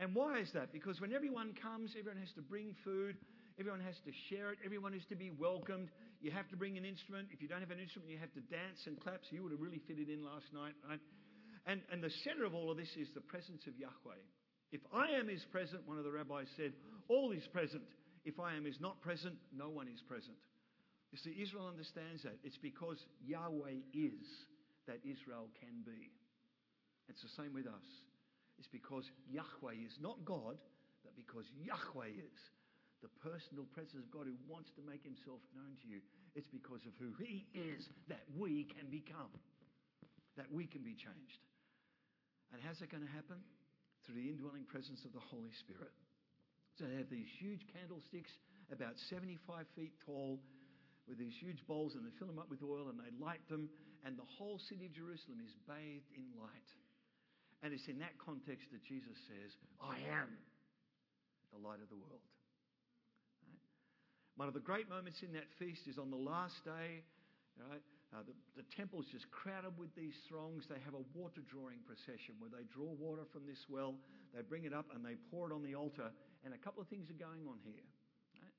And why is that? Because when everyone comes, everyone has to bring food, everyone has to share it, everyone is to be welcomed. You have to bring an instrument. If you don't have an instrument, you have to dance and clap. So you would have really fitted in last night, right? And, and the center of all of this is the presence of Yahweh. If I am is present, one of the rabbis said, all is present. If I am is not present, no one is present. You see, Israel understands that. It's because Yahweh is that Israel can be. It's the same with us. It's because Yahweh is not God, but because Yahweh is the personal presence of God who wants to make himself known to you. It's because of who he is that we can become, that we can be changed. And how's that going to happen? Through the indwelling presence of the Holy Spirit. So they have these huge candlesticks, about 75 feet tall, with these huge bowls, and they fill them up with oil and they light them, and the whole city of Jerusalem is bathed in light. And it's in that context that Jesus says, I am the light of the world. One of the great moments in that feast is on the last day. Right? Uh, the, the temple's just crowded with these throngs. They have a water drawing procession where they draw water from this well, they bring it up, and they pour it on the altar. And a couple of things are going on here. Right?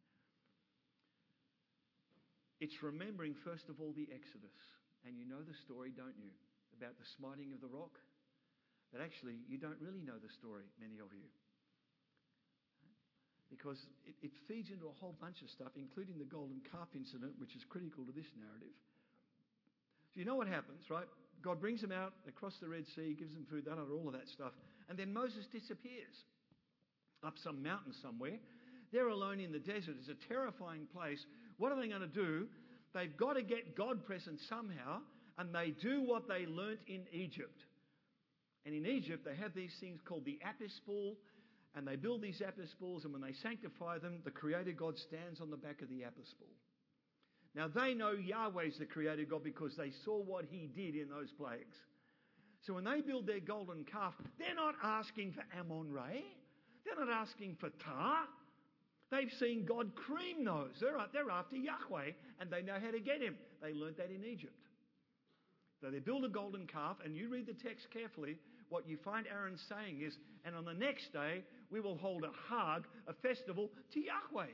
It's remembering, first of all, the Exodus. And you know the story, don't you? About the smiting of the rock. But actually, you don't really know the story, many of you. Because it, it feeds into a whole bunch of stuff, including the golden calf incident, which is critical to this narrative. So you know what happens, right? God brings them out across the Red Sea, gives them food, they don't all of that stuff. And then Moses disappears up some mountain somewhere. They're alone in the desert. It's a terrifying place. What are they going to do? They've got to get God present somehow, and they do what they learnt in Egypt. And in Egypt, they have these things called the apis bull, and they build these apis bulls, and when they sanctify them, the Creator God stands on the back of the apis bull. Now they know Yahweh's the creator God because they saw what he did in those plagues. So when they build their golden calf, they're not asking for Amon Re. They're not asking for Ptah. They've seen God cream those. They're, they're after Yahweh and they know how to get him. They learnt that in Egypt. So they build a golden calf, and you read the text carefully. What you find Aaron saying is, and on the next day, we will hold a Hag, a festival to Yahweh.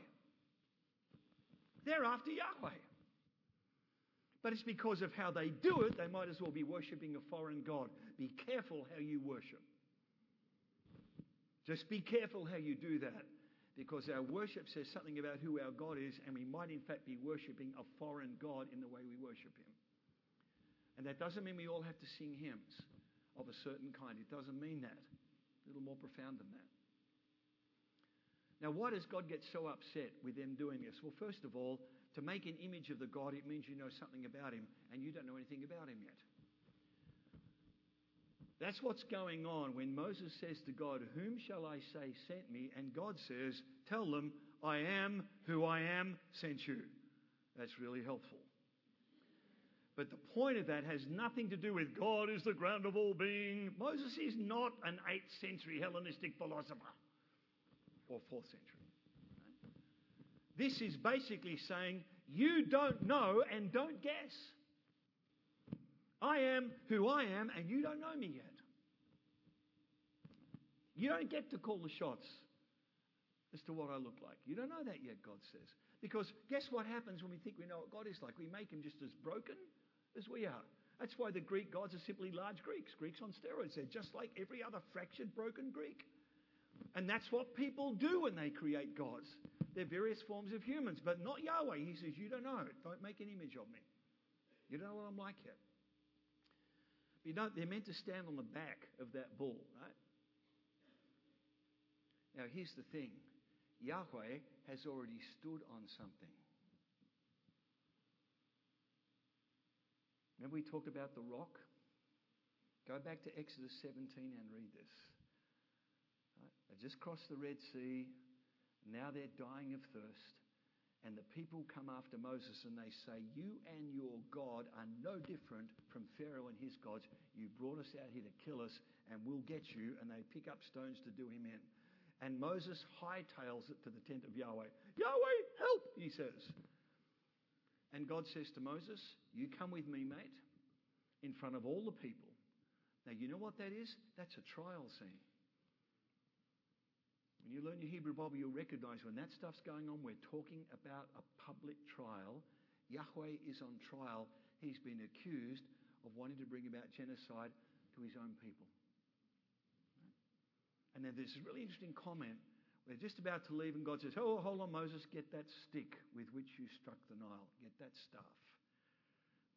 They're after Yahweh. But it's because of how they do it, they might as well be worshipping a foreign God. Be careful how you worship. Just be careful how you do that. Because our worship says something about who our God is, and we might in fact be worshipping a foreign God in the way we worship Him. And that doesn't mean we all have to sing hymns of a certain kind. It doesn't mean that. A little more profound than that. Now, why does God get so upset with them doing this? Well, first of all, to make an image of the God, it means you know something about him, and you don't know anything about him yet. That's what's going on when Moses says to God, Whom shall I say sent me? And God says, Tell them, I am who I am sent you. That's really helpful. But the point of that has nothing to do with God is the ground of all being. Moses is not an 8th century Hellenistic philosopher or 4th century. This is basically saying, you don't know and don't guess. I am who I am, and you don't know me yet. You don't get to call the shots as to what I look like. You don't know that yet, God says. Because guess what happens when we think we know what God is like? We make him just as broken as we are. That's why the Greek gods are simply large Greeks, Greeks on steroids. They're just like every other fractured, broken Greek. And that's what people do when they create gods. They're various forms of humans, but not Yahweh. He says, You don't know. Don't make an image of me. You don't know what I'm like yet. But you know, they're meant to stand on the back of that bull, right? Now, here's the thing Yahweh has already stood on something. Remember, we talked about the rock? Go back to Exodus 17 and read this. Right? They just crossed the Red Sea. Now they're dying of thirst. And the people come after Moses and they say, You and your God are no different from Pharaoh and his gods. You brought us out here to kill us, and we'll get you. And they pick up stones to do him in. And Moses hightails it to the tent of Yahweh. Yahweh, help, he says. And God says to Moses, You come with me, mate, in front of all the people. Now, you know what that is? That's a trial scene. When you learn your Hebrew Bible, you'll recognize when that stuff's going on, we're talking about a public trial. Yahweh is on trial. He's been accused of wanting to bring about genocide to his own people. And then there's this really interesting comment. We're just about to leave, and God says, Oh, hold on, Moses, get that stick with which you struck the Nile. Get that staff.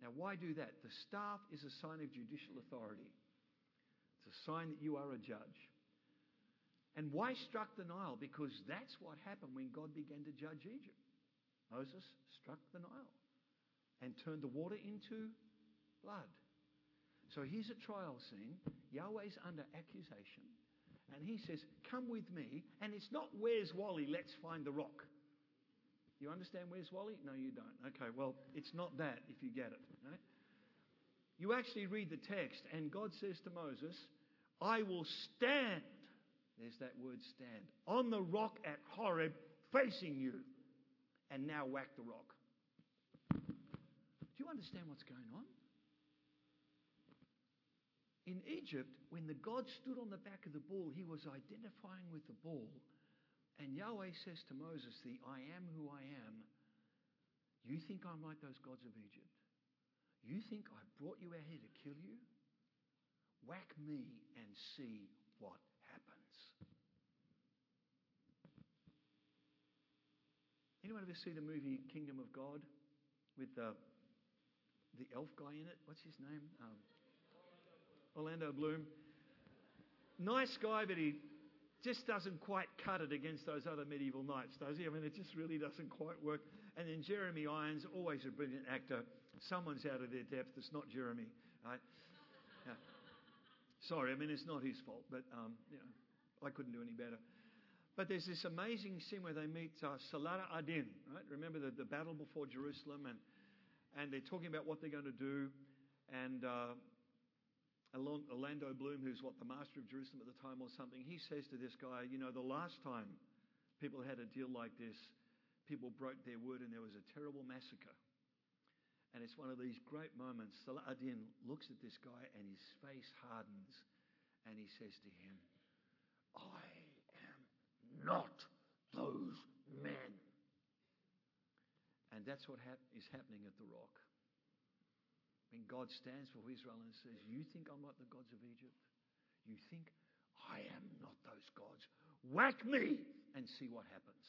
Now, why do that? The staff is a sign of judicial authority, it's a sign that you are a judge. And why struck the Nile? Because that's what happened when God began to judge Egypt. Moses struck the Nile and turned the water into blood. So here's a trial scene. Yahweh's under accusation. And he says, Come with me. And it's not, Where's Wally? Let's find the rock. You understand Where's Wally? No, you don't. Okay, well, it's not that if you get it. Right? You actually read the text, and God says to Moses, I will stand. There's that word stand. On the rock at Horeb, facing you. And now whack the rock. Do you understand what's going on? In Egypt, when the God stood on the back of the bull, he was identifying with the bull. And Yahweh says to Moses, The I am who I am. You think I'm like those gods of Egypt? You think I brought you out here to kill you? Whack me and see what happens. Anyone ever see the movie Kingdom of God with the, the elf guy in it? What's his name? Um, Orlando Bloom. Nice guy, but he just doesn't quite cut it against those other medieval knights, does he? I mean, it just really doesn't quite work. And then Jeremy Irons, always a brilliant actor. Someone's out of their depth. It's not Jeremy, right? Yeah. Sorry, I mean, it's not his fault, but, um, you know, I couldn't do any better. But there's this amazing scene where they meet uh, Salah ad-Din, right? Remember the, the battle before Jerusalem, and, and they're talking about what they're going to do. And uh, Orlando Bloom, who's what the master of Jerusalem at the time or something, he says to this guy, You know, the last time people had a deal like this, people broke their word and there was a terrible massacre. And it's one of these great moments. Salah ad-Din looks at this guy and his face hardens and he says to him, I not those men. And that's what hap- is happening at the rock. When God stands for Israel and says, You think I'm like the gods of Egypt? You think I am not those gods? Whack me and see what happens.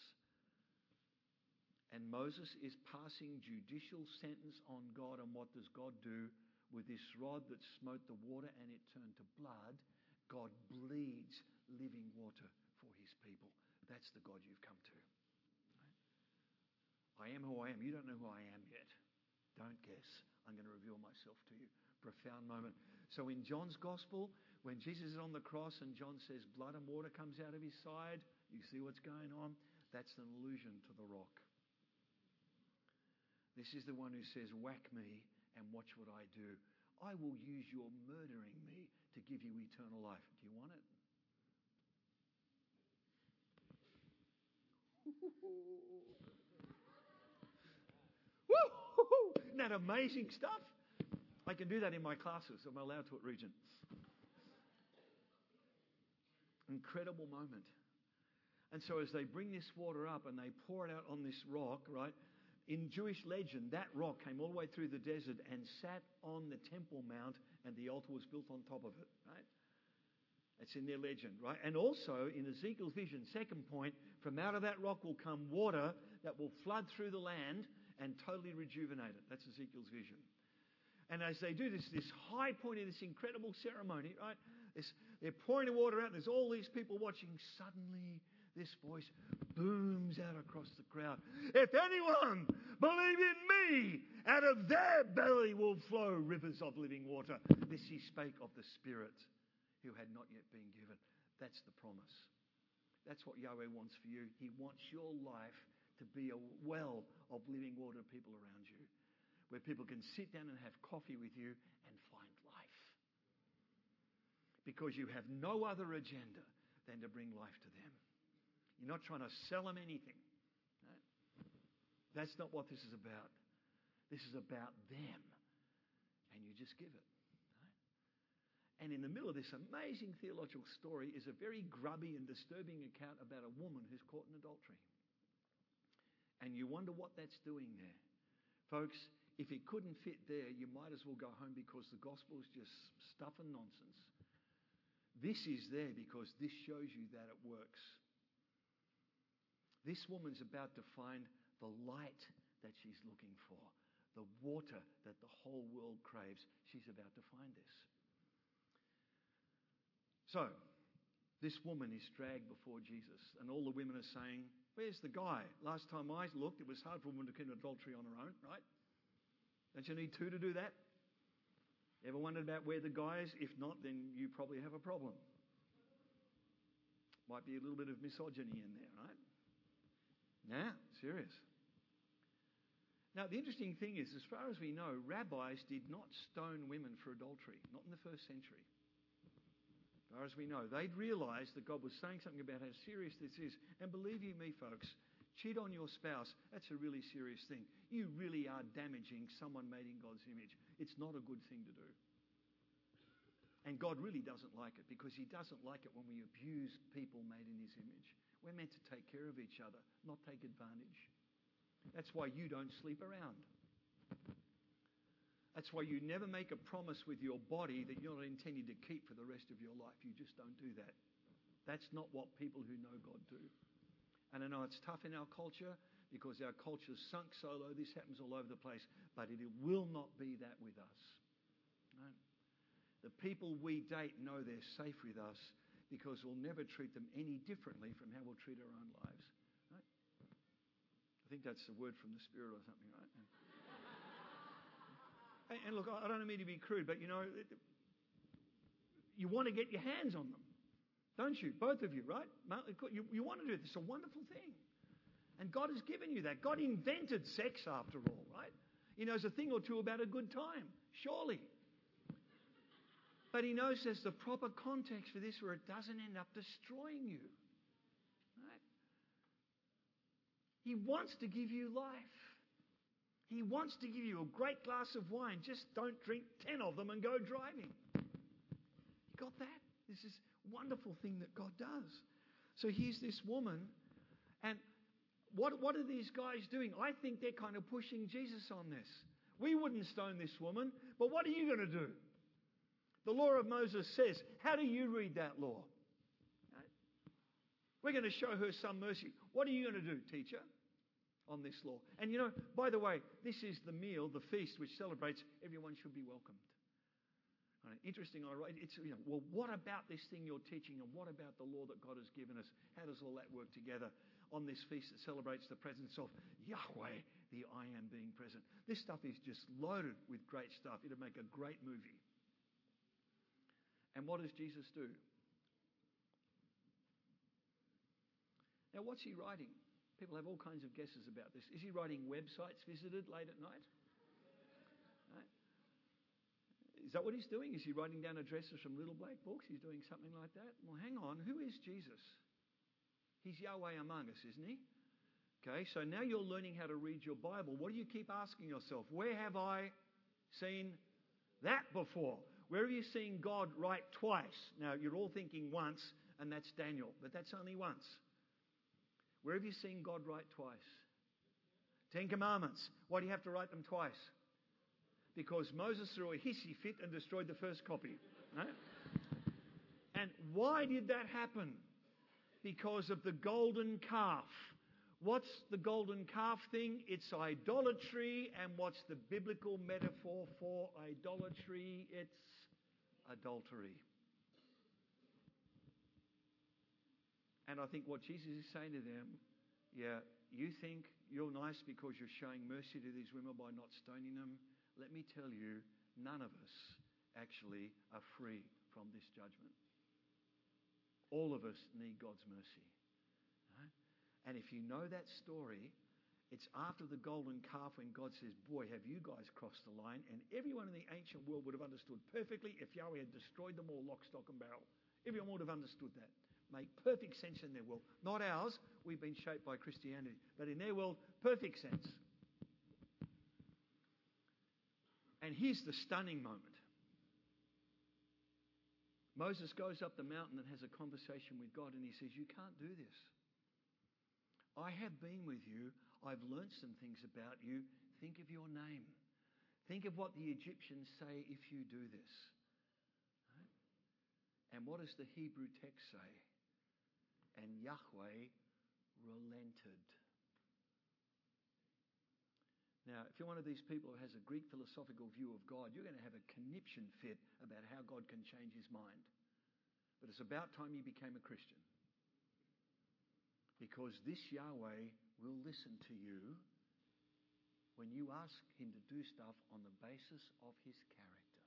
And Moses is passing judicial sentence on God. And what does God do with this rod that smote the water and it turned to blood? God bleeds living water for his people. That's the God you've come to. I am who I am. You don't know who I am yet. Don't guess. I'm going to reveal myself to you. Profound moment. So in John's gospel, when Jesus is on the cross and John says blood and water comes out of his side, you see what's going on? That's an allusion to the rock. This is the one who says, Whack me and watch what I do. I will use your murdering me to give you eternal life. Do you want it? Isn't that amazing stuff? I can do that in my classes. I'm allowed to at Regent. Incredible moment. And so, as they bring this water up and they pour it out on this rock, right? In Jewish legend, that rock came all the way through the desert and sat on the Temple Mount, and the altar was built on top of it, right? It's in their legend, right? And also in Ezekiel's vision, second point, from out of that rock will come water that will flood through the land and totally rejuvenate it. That's Ezekiel's vision. And as they do this, this high point of this incredible ceremony, right? This, they're pouring the water out, and there's all these people watching. Suddenly, this voice booms out across the crowd. If anyone believe in me, out of their belly will flow rivers of living water. This he spake of the Spirit who had not yet been given. That's the promise. That's what Yahweh wants for you. He wants your life to be a well of living water to people around you, where people can sit down and have coffee with you and find life. Because you have no other agenda than to bring life to them. You're not trying to sell them anything. That's not what this is about. This is about them. And you just give it. And in the middle of this amazing theological story is a very grubby and disturbing account about a woman who's caught in adultery. And you wonder what that's doing there. Folks, if it couldn't fit there, you might as well go home because the gospel is just stuff and nonsense. This is there because this shows you that it works. This woman's about to find the light that she's looking for, the water that the whole world craves. She's about to find this. So, this woman is dragged before Jesus, and all the women are saying, Where's the guy? Last time I looked, it was hard for a woman to commit adultery on her own, right? Don't you need two to do that? Ever wondered about where the guy is? If not, then you probably have a problem. Might be a little bit of misogyny in there, right? Yeah, serious. Now, the interesting thing is, as far as we know, rabbis did not stone women for adultery, not in the first century. As far as we know, they'd realized that God was saying something about how serious this is. And believe you me, folks, cheat on your spouse, that's a really serious thing. You really are damaging someone made in God's image. It's not a good thing to do. And God really doesn't like it because He doesn't like it when we abuse people made in His image. We're meant to take care of each other, not take advantage. That's why you don't sleep around. That's why you never make a promise with your body that you're not intending to keep for the rest of your life. You just don't do that. That's not what people who know God do. And I know it's tough in our culture because our culture's sunk so low, this happens all over the place, but it will not be that with us. Right? The people we date know they're safe with us because we'll never treat them any differently from how we'll treat our own lives. Right? I think that's the word from the Spirit or something, right? And, look, I don't mean to be crude, but you know, you want to get your hands on them, don't you? Both of you, right? You, you want to do it. It's a wonderful thing. And God has given you that. God invented sex after all, right? He knows a thing or two about a good time, surely. But he knows there's the proper context for this where it doesn't end up destroying you. Right? He wants to give you life. He wants to give you a great glass of wine. Just don't drink 10 of them and go driving. You got that? This is wonderful thing that God does. So here's this woman, and what, what are these guys doing? I think they're kind of pushing Jesus on this. We wouldn't stone this woman, but what are you going to do? The law of Moses says, How do you read that law? We're going to show her some mercy. What are you going to do, teacher, on this law? And you know, by the way, this is the meal, the feast, which celebrates everyone should be welcomed. Right, interesting, I write, it's, you know, well, what about this thing you're teaching and what about the law that God has given us? How does all that work together on this feast that celebrates the presence of Yahweh, the I am being present? This stuff is just loaded with great stuff. It'd make a great movie. And what does Jesus do? Now, what's he writing? People have all kinds of guesses about this. Is he writing websites visited late at night? Is that what he's doing? Is he writing down addresses from little black books? He's doing something like that? Well, hang on. Who is Jesus? He's Yahweh among us, isn't he? Okay, so now you're learning how to read your Bible. What do you keep asking yourself? Where have I seen that before? Where have you seen God write twice? Now, you're all thinking once, and that's Daniel, but that's only once. Where have you seen God write twice? Ten Commandments. Why do you have to write them twice? Because Moses threw a hissy fit and destroyed the first copy. Right? And why did that happen? Because of the golden calf. What's the golden calf thing? It's idolatry. And what's the biblical metaphor for idolatry? It's adultery. And I think what Jesus is saying to them, yeah, you think you're nice because you're showing mercy to these women by not stoning them. Let me tell you, none of us actually are free from this judgment. All of us need God's mercy. And if you know that story, it's after the golden calf when God says, Boy, have you guys crossed the line. And everyone in the ancient world would have understood perfectly if Yahweh had destroyed them all, lock, stock, and barrel. Everyone would have understood that. Make perfect sense in their world. Not ours. We've been shaped by Christianity. But in their world, perfect sense. And here's the stunning moment Moses goes up the mountain and has a conversation with God, and he says, You can't do this. I have been with you. I've learned some things about you. Think of your name. Think of what the Egyptians say if you do this. Right? And what does the Hebrew text say? And Yahweh relented. Now, if you're one of these people who has a Greek philosophical view of God, you're going to have a conniption fit about how God can change his mind. But it's about time you became a Christian. Because this Yahweh will listen to you when you ask him to do stuff on the basis of his character.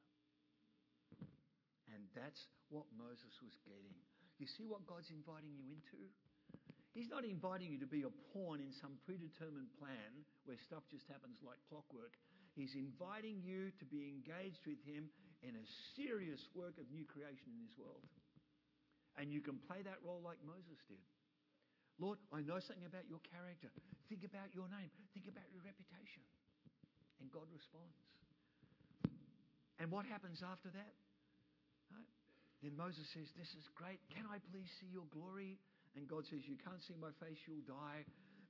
And that's what Moses was getting. You see what God's inviting you into? He's not inviting you to be a pawn in some predetermined plan where stuff just happens like clockwork. He's inviting you to be engaged with Him in a serious work of new creation in this world. And you can play that role like Moses did. Lord, I know something about your character. Think about your name. Think about your reputation. And God responds. And what happens after that? Right? Then Moses says, This is great. Can I please see your glory? And God says, You can't see my face, you'll die.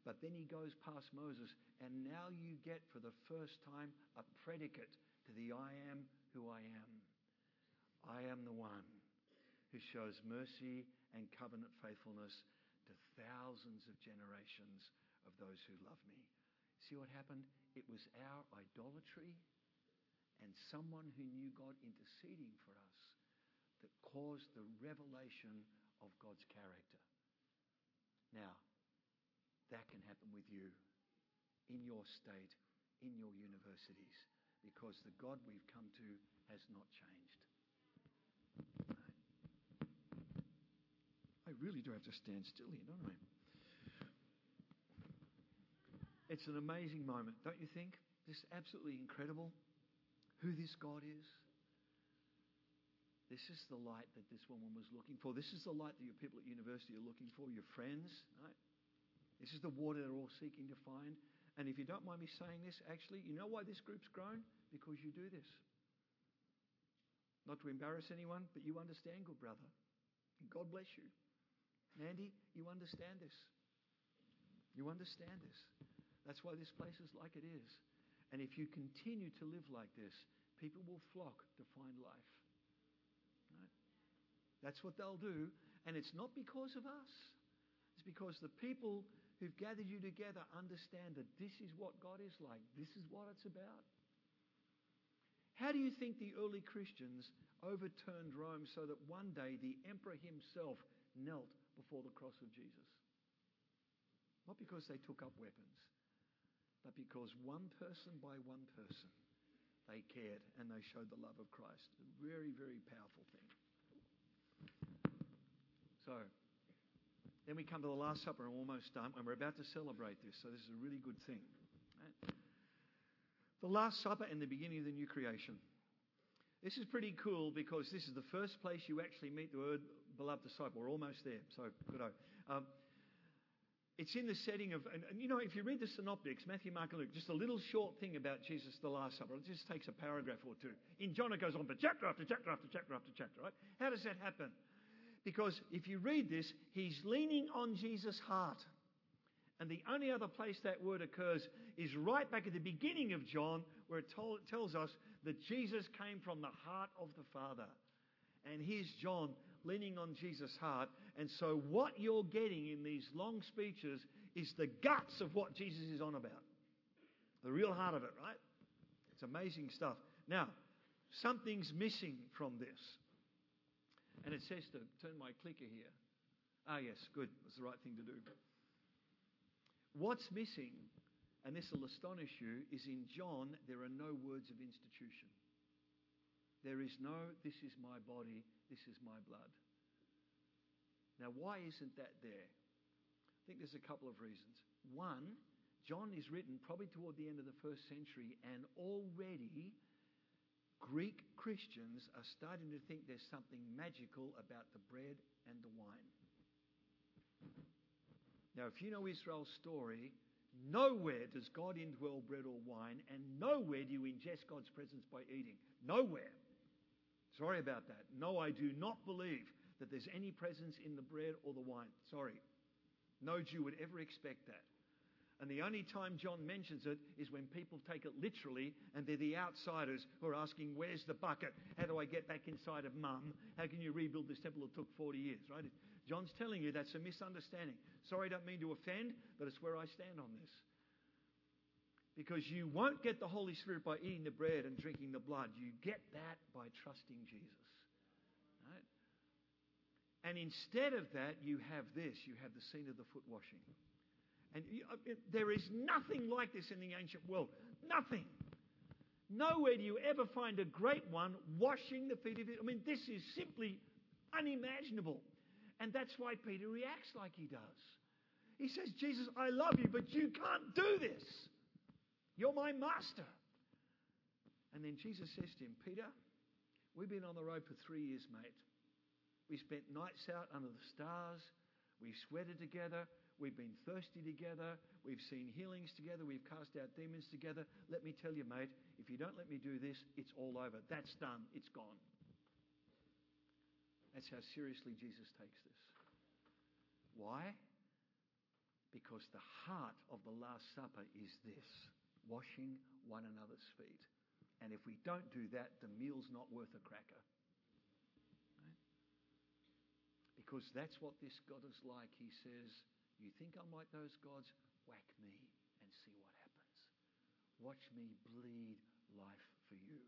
But then he goes past Moses, and now you get for the first time a predicate to the I am who I am. I am the one who shows mercy and covenant faithfulness to thousands of generations of those who love me. See what happened? It was our idolatry and someone who knew God interceding for us that caused the revelation of God's character. Now, that can happen with you in your state, in your universities, because the God we've come to has not changed. I really do have to stand still here, don't I? It's an amazing moment, don't you think? This is absolutely incredible who this God is. This is the light that this woman was looking for. This is the light that your people at university are looking for, your friends, right? This is the water they're all seeking to find. And if you don't mind me saying this, actually, you know why this group's grown? Because you do this. Not to embarrass anyone, but you understand, good brother. God bless you. Andy, you understand this. You understand this. That's why this place is like it is. And if you continue to live like this, people will flock to find life. That's what they'll do. And it's not because of us, it's because the people who've gathered you together understand that this is what God is like, this is what it's about. How do you think the early Christians overturned Rome so that one day the emperor himself knelt before the cross of Jesus? Not because they took up weapons, but because one person by one person they cared and they showed the love of Christ. A very, very powerful thing. Then we come to the Last Supper and we're almost done, and we're about to celebrate this. So, this is a really good thing. The Last Supper and the beginning of the new creation. This is pretty cool because this is the first place you actually meet the word beloved disciple. We're almost there. So, good. Um, it's in the setting of, and, and, you know, if you read the synoptics, Matthew, Mark, and Luke, just a little short thing about Jesus, the Last Supper. It just takes a paragraph or two. In John, it goes on for chapter after chapter after chapter after chapter, right? How does that happen? Because if you read this, he's leaning on Jesus' heart. And the only other place that word occurs is right back at the beginning of John, where it told, tells us that Jesus came from the heart of the Father. And here's John leaning on Jesus' heart. And so, what you're getting in these long speeches is the guts of what Jesus is on about. The real heart of it, right? It's amazing stuff. Now, something's missing from this. And it says to turn my clicker here. Ah, yes, good. That's the right thing to do. What's missing, and this will astonish you, is in John, there are no words of institution. There is no, this is my body, this is my blood. Now, why isn't that there? I think there's a couple of reasons. One, John is written probably toward the end of the first century, and already Greek Christians are starting to think there's something magical about the bread and the wine. Now, if you know Israel's story, Nowhere does God indwell bread or wine, and nowhere do you ingest God's presence by eating. Nowhere. Sorry about that. No, I do not believe that there's any presence in the bread or the wine. Sorry. No Jew would ever expect that. And the only time John mentions it is when people take it literally and they're the outsiders who are asking, Where's the bucket? How do I get back inside of mum? How can you rebuild this temple that took 40 years, right? John's telling you that's a misunderstanding. Sorry, I don't mean to offend, but it's where I stand on this. Because you won't get the Holy Spirit by eating the bread and drinking the blood. You get that by trusting Jesus. Right? And instead of that, you have this you have the scene of the foot washing. And there is nothing like this in the ancient world. Nothing. Nowhere do you ever find a great one washing the feet of it. I mean, this is simply unimaginable. And that's why Peter reacts like he does. He says, Jesus, I love you, but you can't do this. You're my master. And then Jesus says to him, Peter, we've been on the road for three years, mate. We spent nights out under the stars. We sweated together. We've been thirsty together. We've seen healings together. We've cast out demons together. Let me tell you, mate, if you don't let me do this, it's all over. That's done. It's gone. That's how seriously Jesus takes this. Why? Because the heart of the Last Supper is this washing one another's feet. And if we don't do that, the meal's not worth a cracker. Right? Because that's what this God is like. He says, You think I'm like those gods? Whack me and see what happens. Watch me bleed life for you.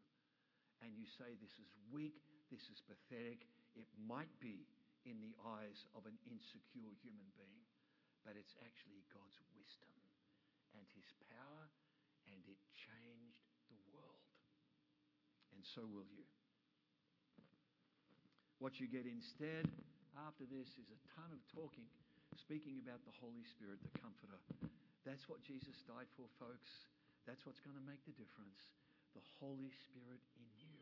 And you say, This is weak, this is pathetic. It might be in the eyes of an insecure human being, but it's actually God's wisdom and His power and it changed the world. And so will you. What you get instead after this is a ton of talking, speaking about the Holy Spirit, the Comforter. That's what Jesus died for, folks. That's what's going to make the difference. The Holy Spirit in you.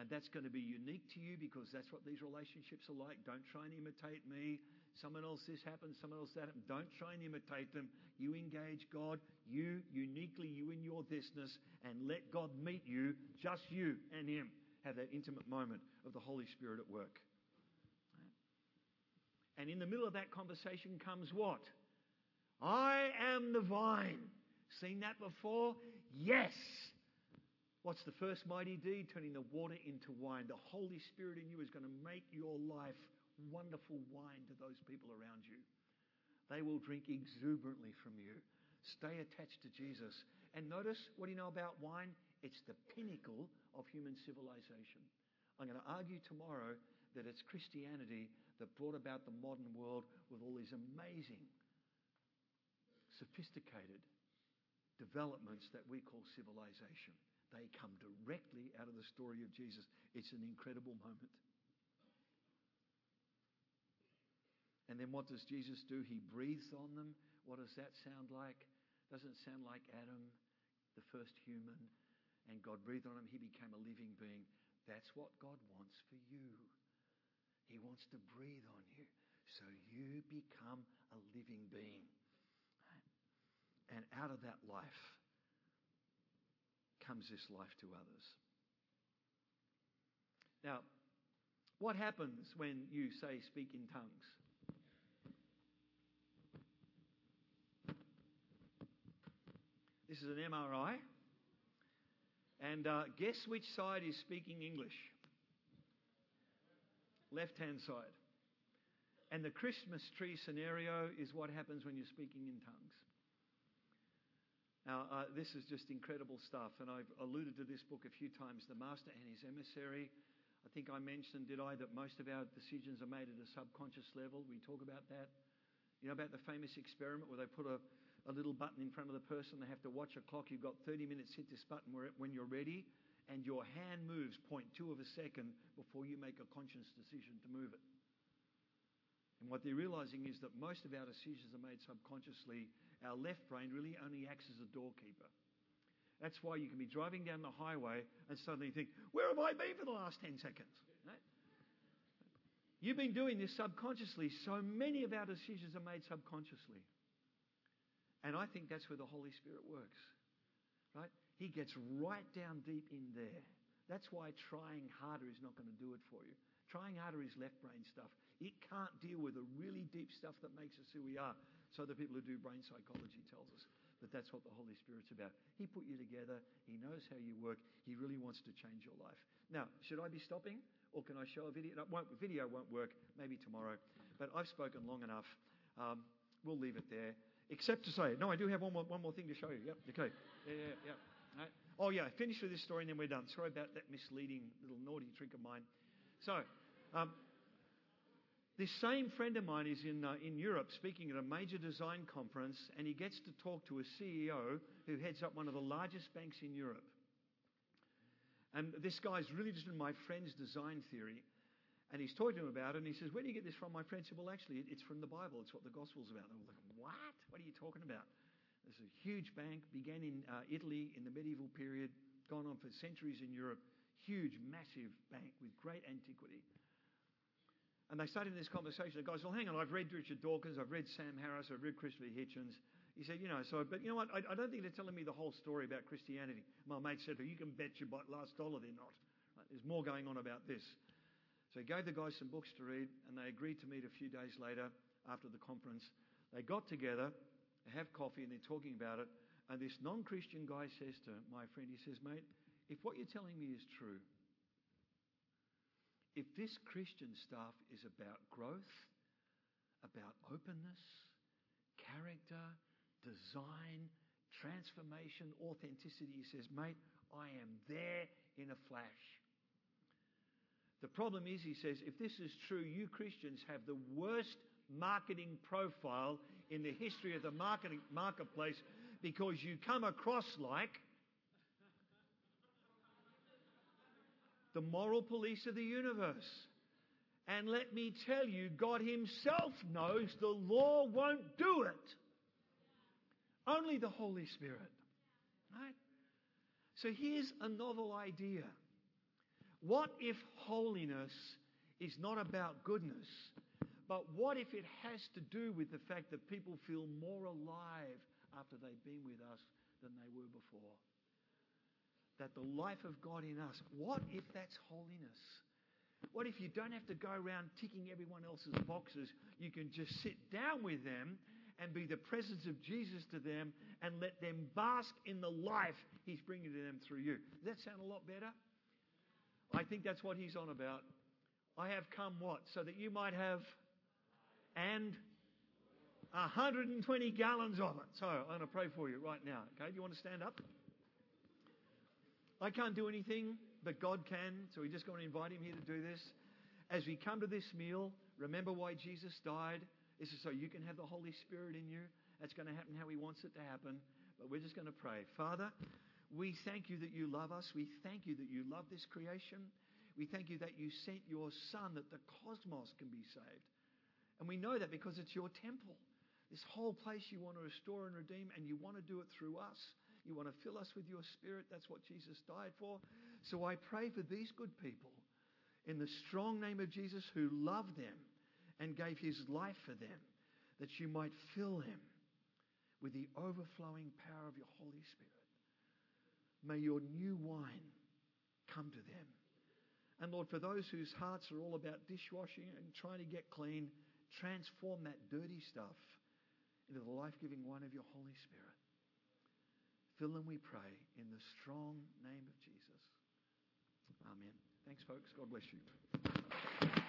And that's going to be unique to you because that's what these relationships are like. Don't try and imitate me. Someone else this happens, someone else that happens. Don't try and imitate them. You engage God, you uniquely, you in your thisness, and let God meet you, just you and Him. Have that intimate moment of the Holy Spirit at work. And in the middle of that conversation comes what? I am the vine. Seen that before? Yes. What's the first mighty deed? Turning the water into wine. The Holy Spirit in you is going to make your life wonderful wine to those people around you. They will drink exuberantly from you. Stay attached to Jesus. And notice what do you know about wine? It's the pinnacle of human civilization. I'm going to argue tomorrow that it's Christianity that brought about the modern world with all these amazing, sophisticated developments that we call civilization. They come directly out of the story of Jesus. It's an incredible moment. And then what does Jesus do? He breathes on them. What does that sound like? Doesn't sound like Adam, the first human, and God breathed on him. He became a living being. That's what God wants for you. He wants to breathe on you so you become a living being. And out of that life, comes this life to others. Now, what happens when you say speak in tongues? This is an MRI. And uh, guess which side is speaking English? Left hand side. And the Christmas tree scenario is what happens when you're speaking in tongues. Now, uh, this is just incredible stuff, and I've alluded to this book a few times The Master and His Emissary. I think I mentioned, did I, that most of our decisions are made at a subconscious level. We talk about that. You know about the famous experiment where they put a, a little button in front of the person, they have to watch a clock. You've got 30 minutes, hit this button when you're ready, and your hand moves 0.2 of a second before you make a conscious decision to move it. And what they're realizing is that most of our decisions are made subconsciously. Our left brain really only acts as a doorkeeper. That's why you can be driving down the highway and suddenly think, Where have I been for the last 10 seconds? Right? You've been doing this subconsciously. So many of our decisions are made subconsciously. And I think that's where the Holy Spirit works. Right? He gets right down deep in there. That's why trying harder is not going to do it for you. Trying harder is left brain stuff. It can't deal with the really deep stuff that makes us who we are. So the people who do brain psychology tells us that that's what the Holy Spirit's about. He put you together. He knows how you work. He really wants to change your life. Now, should I be stopping? Or can I show a video? No, won't, video won't work. Maybe tomorrow. But I've spoken long enough. Um, we'll leave it there. Except to say, no, I do have one more, one more thing to show you. Yep. Okay. Yeah, yeah, yeah. Oh, yeah. Finish with this story and then we're done. Sorry about that misleading little naughty trick of mine. So, um, this same friend of mine is in, uh, in Europe speaking at a major design conference, and he gets to talk to a CEO who heads up one of the largest banks in Europe. And this guy's really just in my friend's design theory. And he's talking to him about it, and he says, Where do you get this from? My friend said, Well, actually, it's from the Bible. It's what the gospel's about. And they're like, What? What are you talking about? Is a huge bank, began in uh, Italy in the medieval period, gone on for centuries in Europe. Huge, massive bank with great antiquity. And they started this conversation. The guy said, Well, hang on, I've read Richard Dawkins, I've read Sam Harris, I've read Christopher Hitchens. He said, You know, so, but you know what? I, I don't think they're telling me the whole story about Christianity. My mate said, well, You can bet your last dollar they're not. There's more going on about this. So he gave the guys some books to read, and they agreed to meet a few days later after the conference. They got together, have coffee, and they're talking about it. And this non Christian guy says to my friend, He says, Mate, if what you're telling me is true, if this Christian stuff is about growth, about openness, character, design, transformation, authenticity, he says, mate, I am there in a flash. The problem is, he says, if this is true, you Christians have the worst marketing profile in the history of the marketing marketplace because you come across like the moral police of the universe. And let me tell you, God Himself knows the law won't do it. Only the Holy Spirit. Right? So here's a novel idea. What if holiness is not about goodness, but what if it has to do with the fact that people feel more alive after they've been with us than they were before? that the life of God in us, what if that's holiness? What if you don't have to go around ticking everyone else's boxes? You can just sit down with them and be the presence of Jesus to them and let them bask in the life He's bringing to them through you. Does that sound a lot better? I think that's what He's on about. I have come what? So that you might have and 120 gallons of it. So I'm going to pray for you right now. Okay, do you want to stand up? I can't do anything, but God can. So we're just going to invite Him here to do this. As we come to this meal, remember why Jesus died. This is so you can have the Holy Spirit in you. That's going to happen how He wants it to happen. But we're just going to pray. Father, we thank you that you love us. We thank you that you love this creation. We thank you that you sent your Son that the cosmos can be saved. And we know that because it's your temple. This whole place you want to restore and redeem, and you want to do it through us. You want to fill us with your spirit. That's what Jesus died for. So I pray for these good people in the strong name of Jesus who loved them and gave his life for them, that you might fill them with the overflowing power of your Holy Spirit. May your new wine come to them. And Lord, for those whose hearts are all about dishwashing and trying to get clean, transform that dirty stuff into the life giving wine of your Holy Spirit. Fill them, we pray, in the strong name of Jesus. Amen. Thanks, folks. God bless you.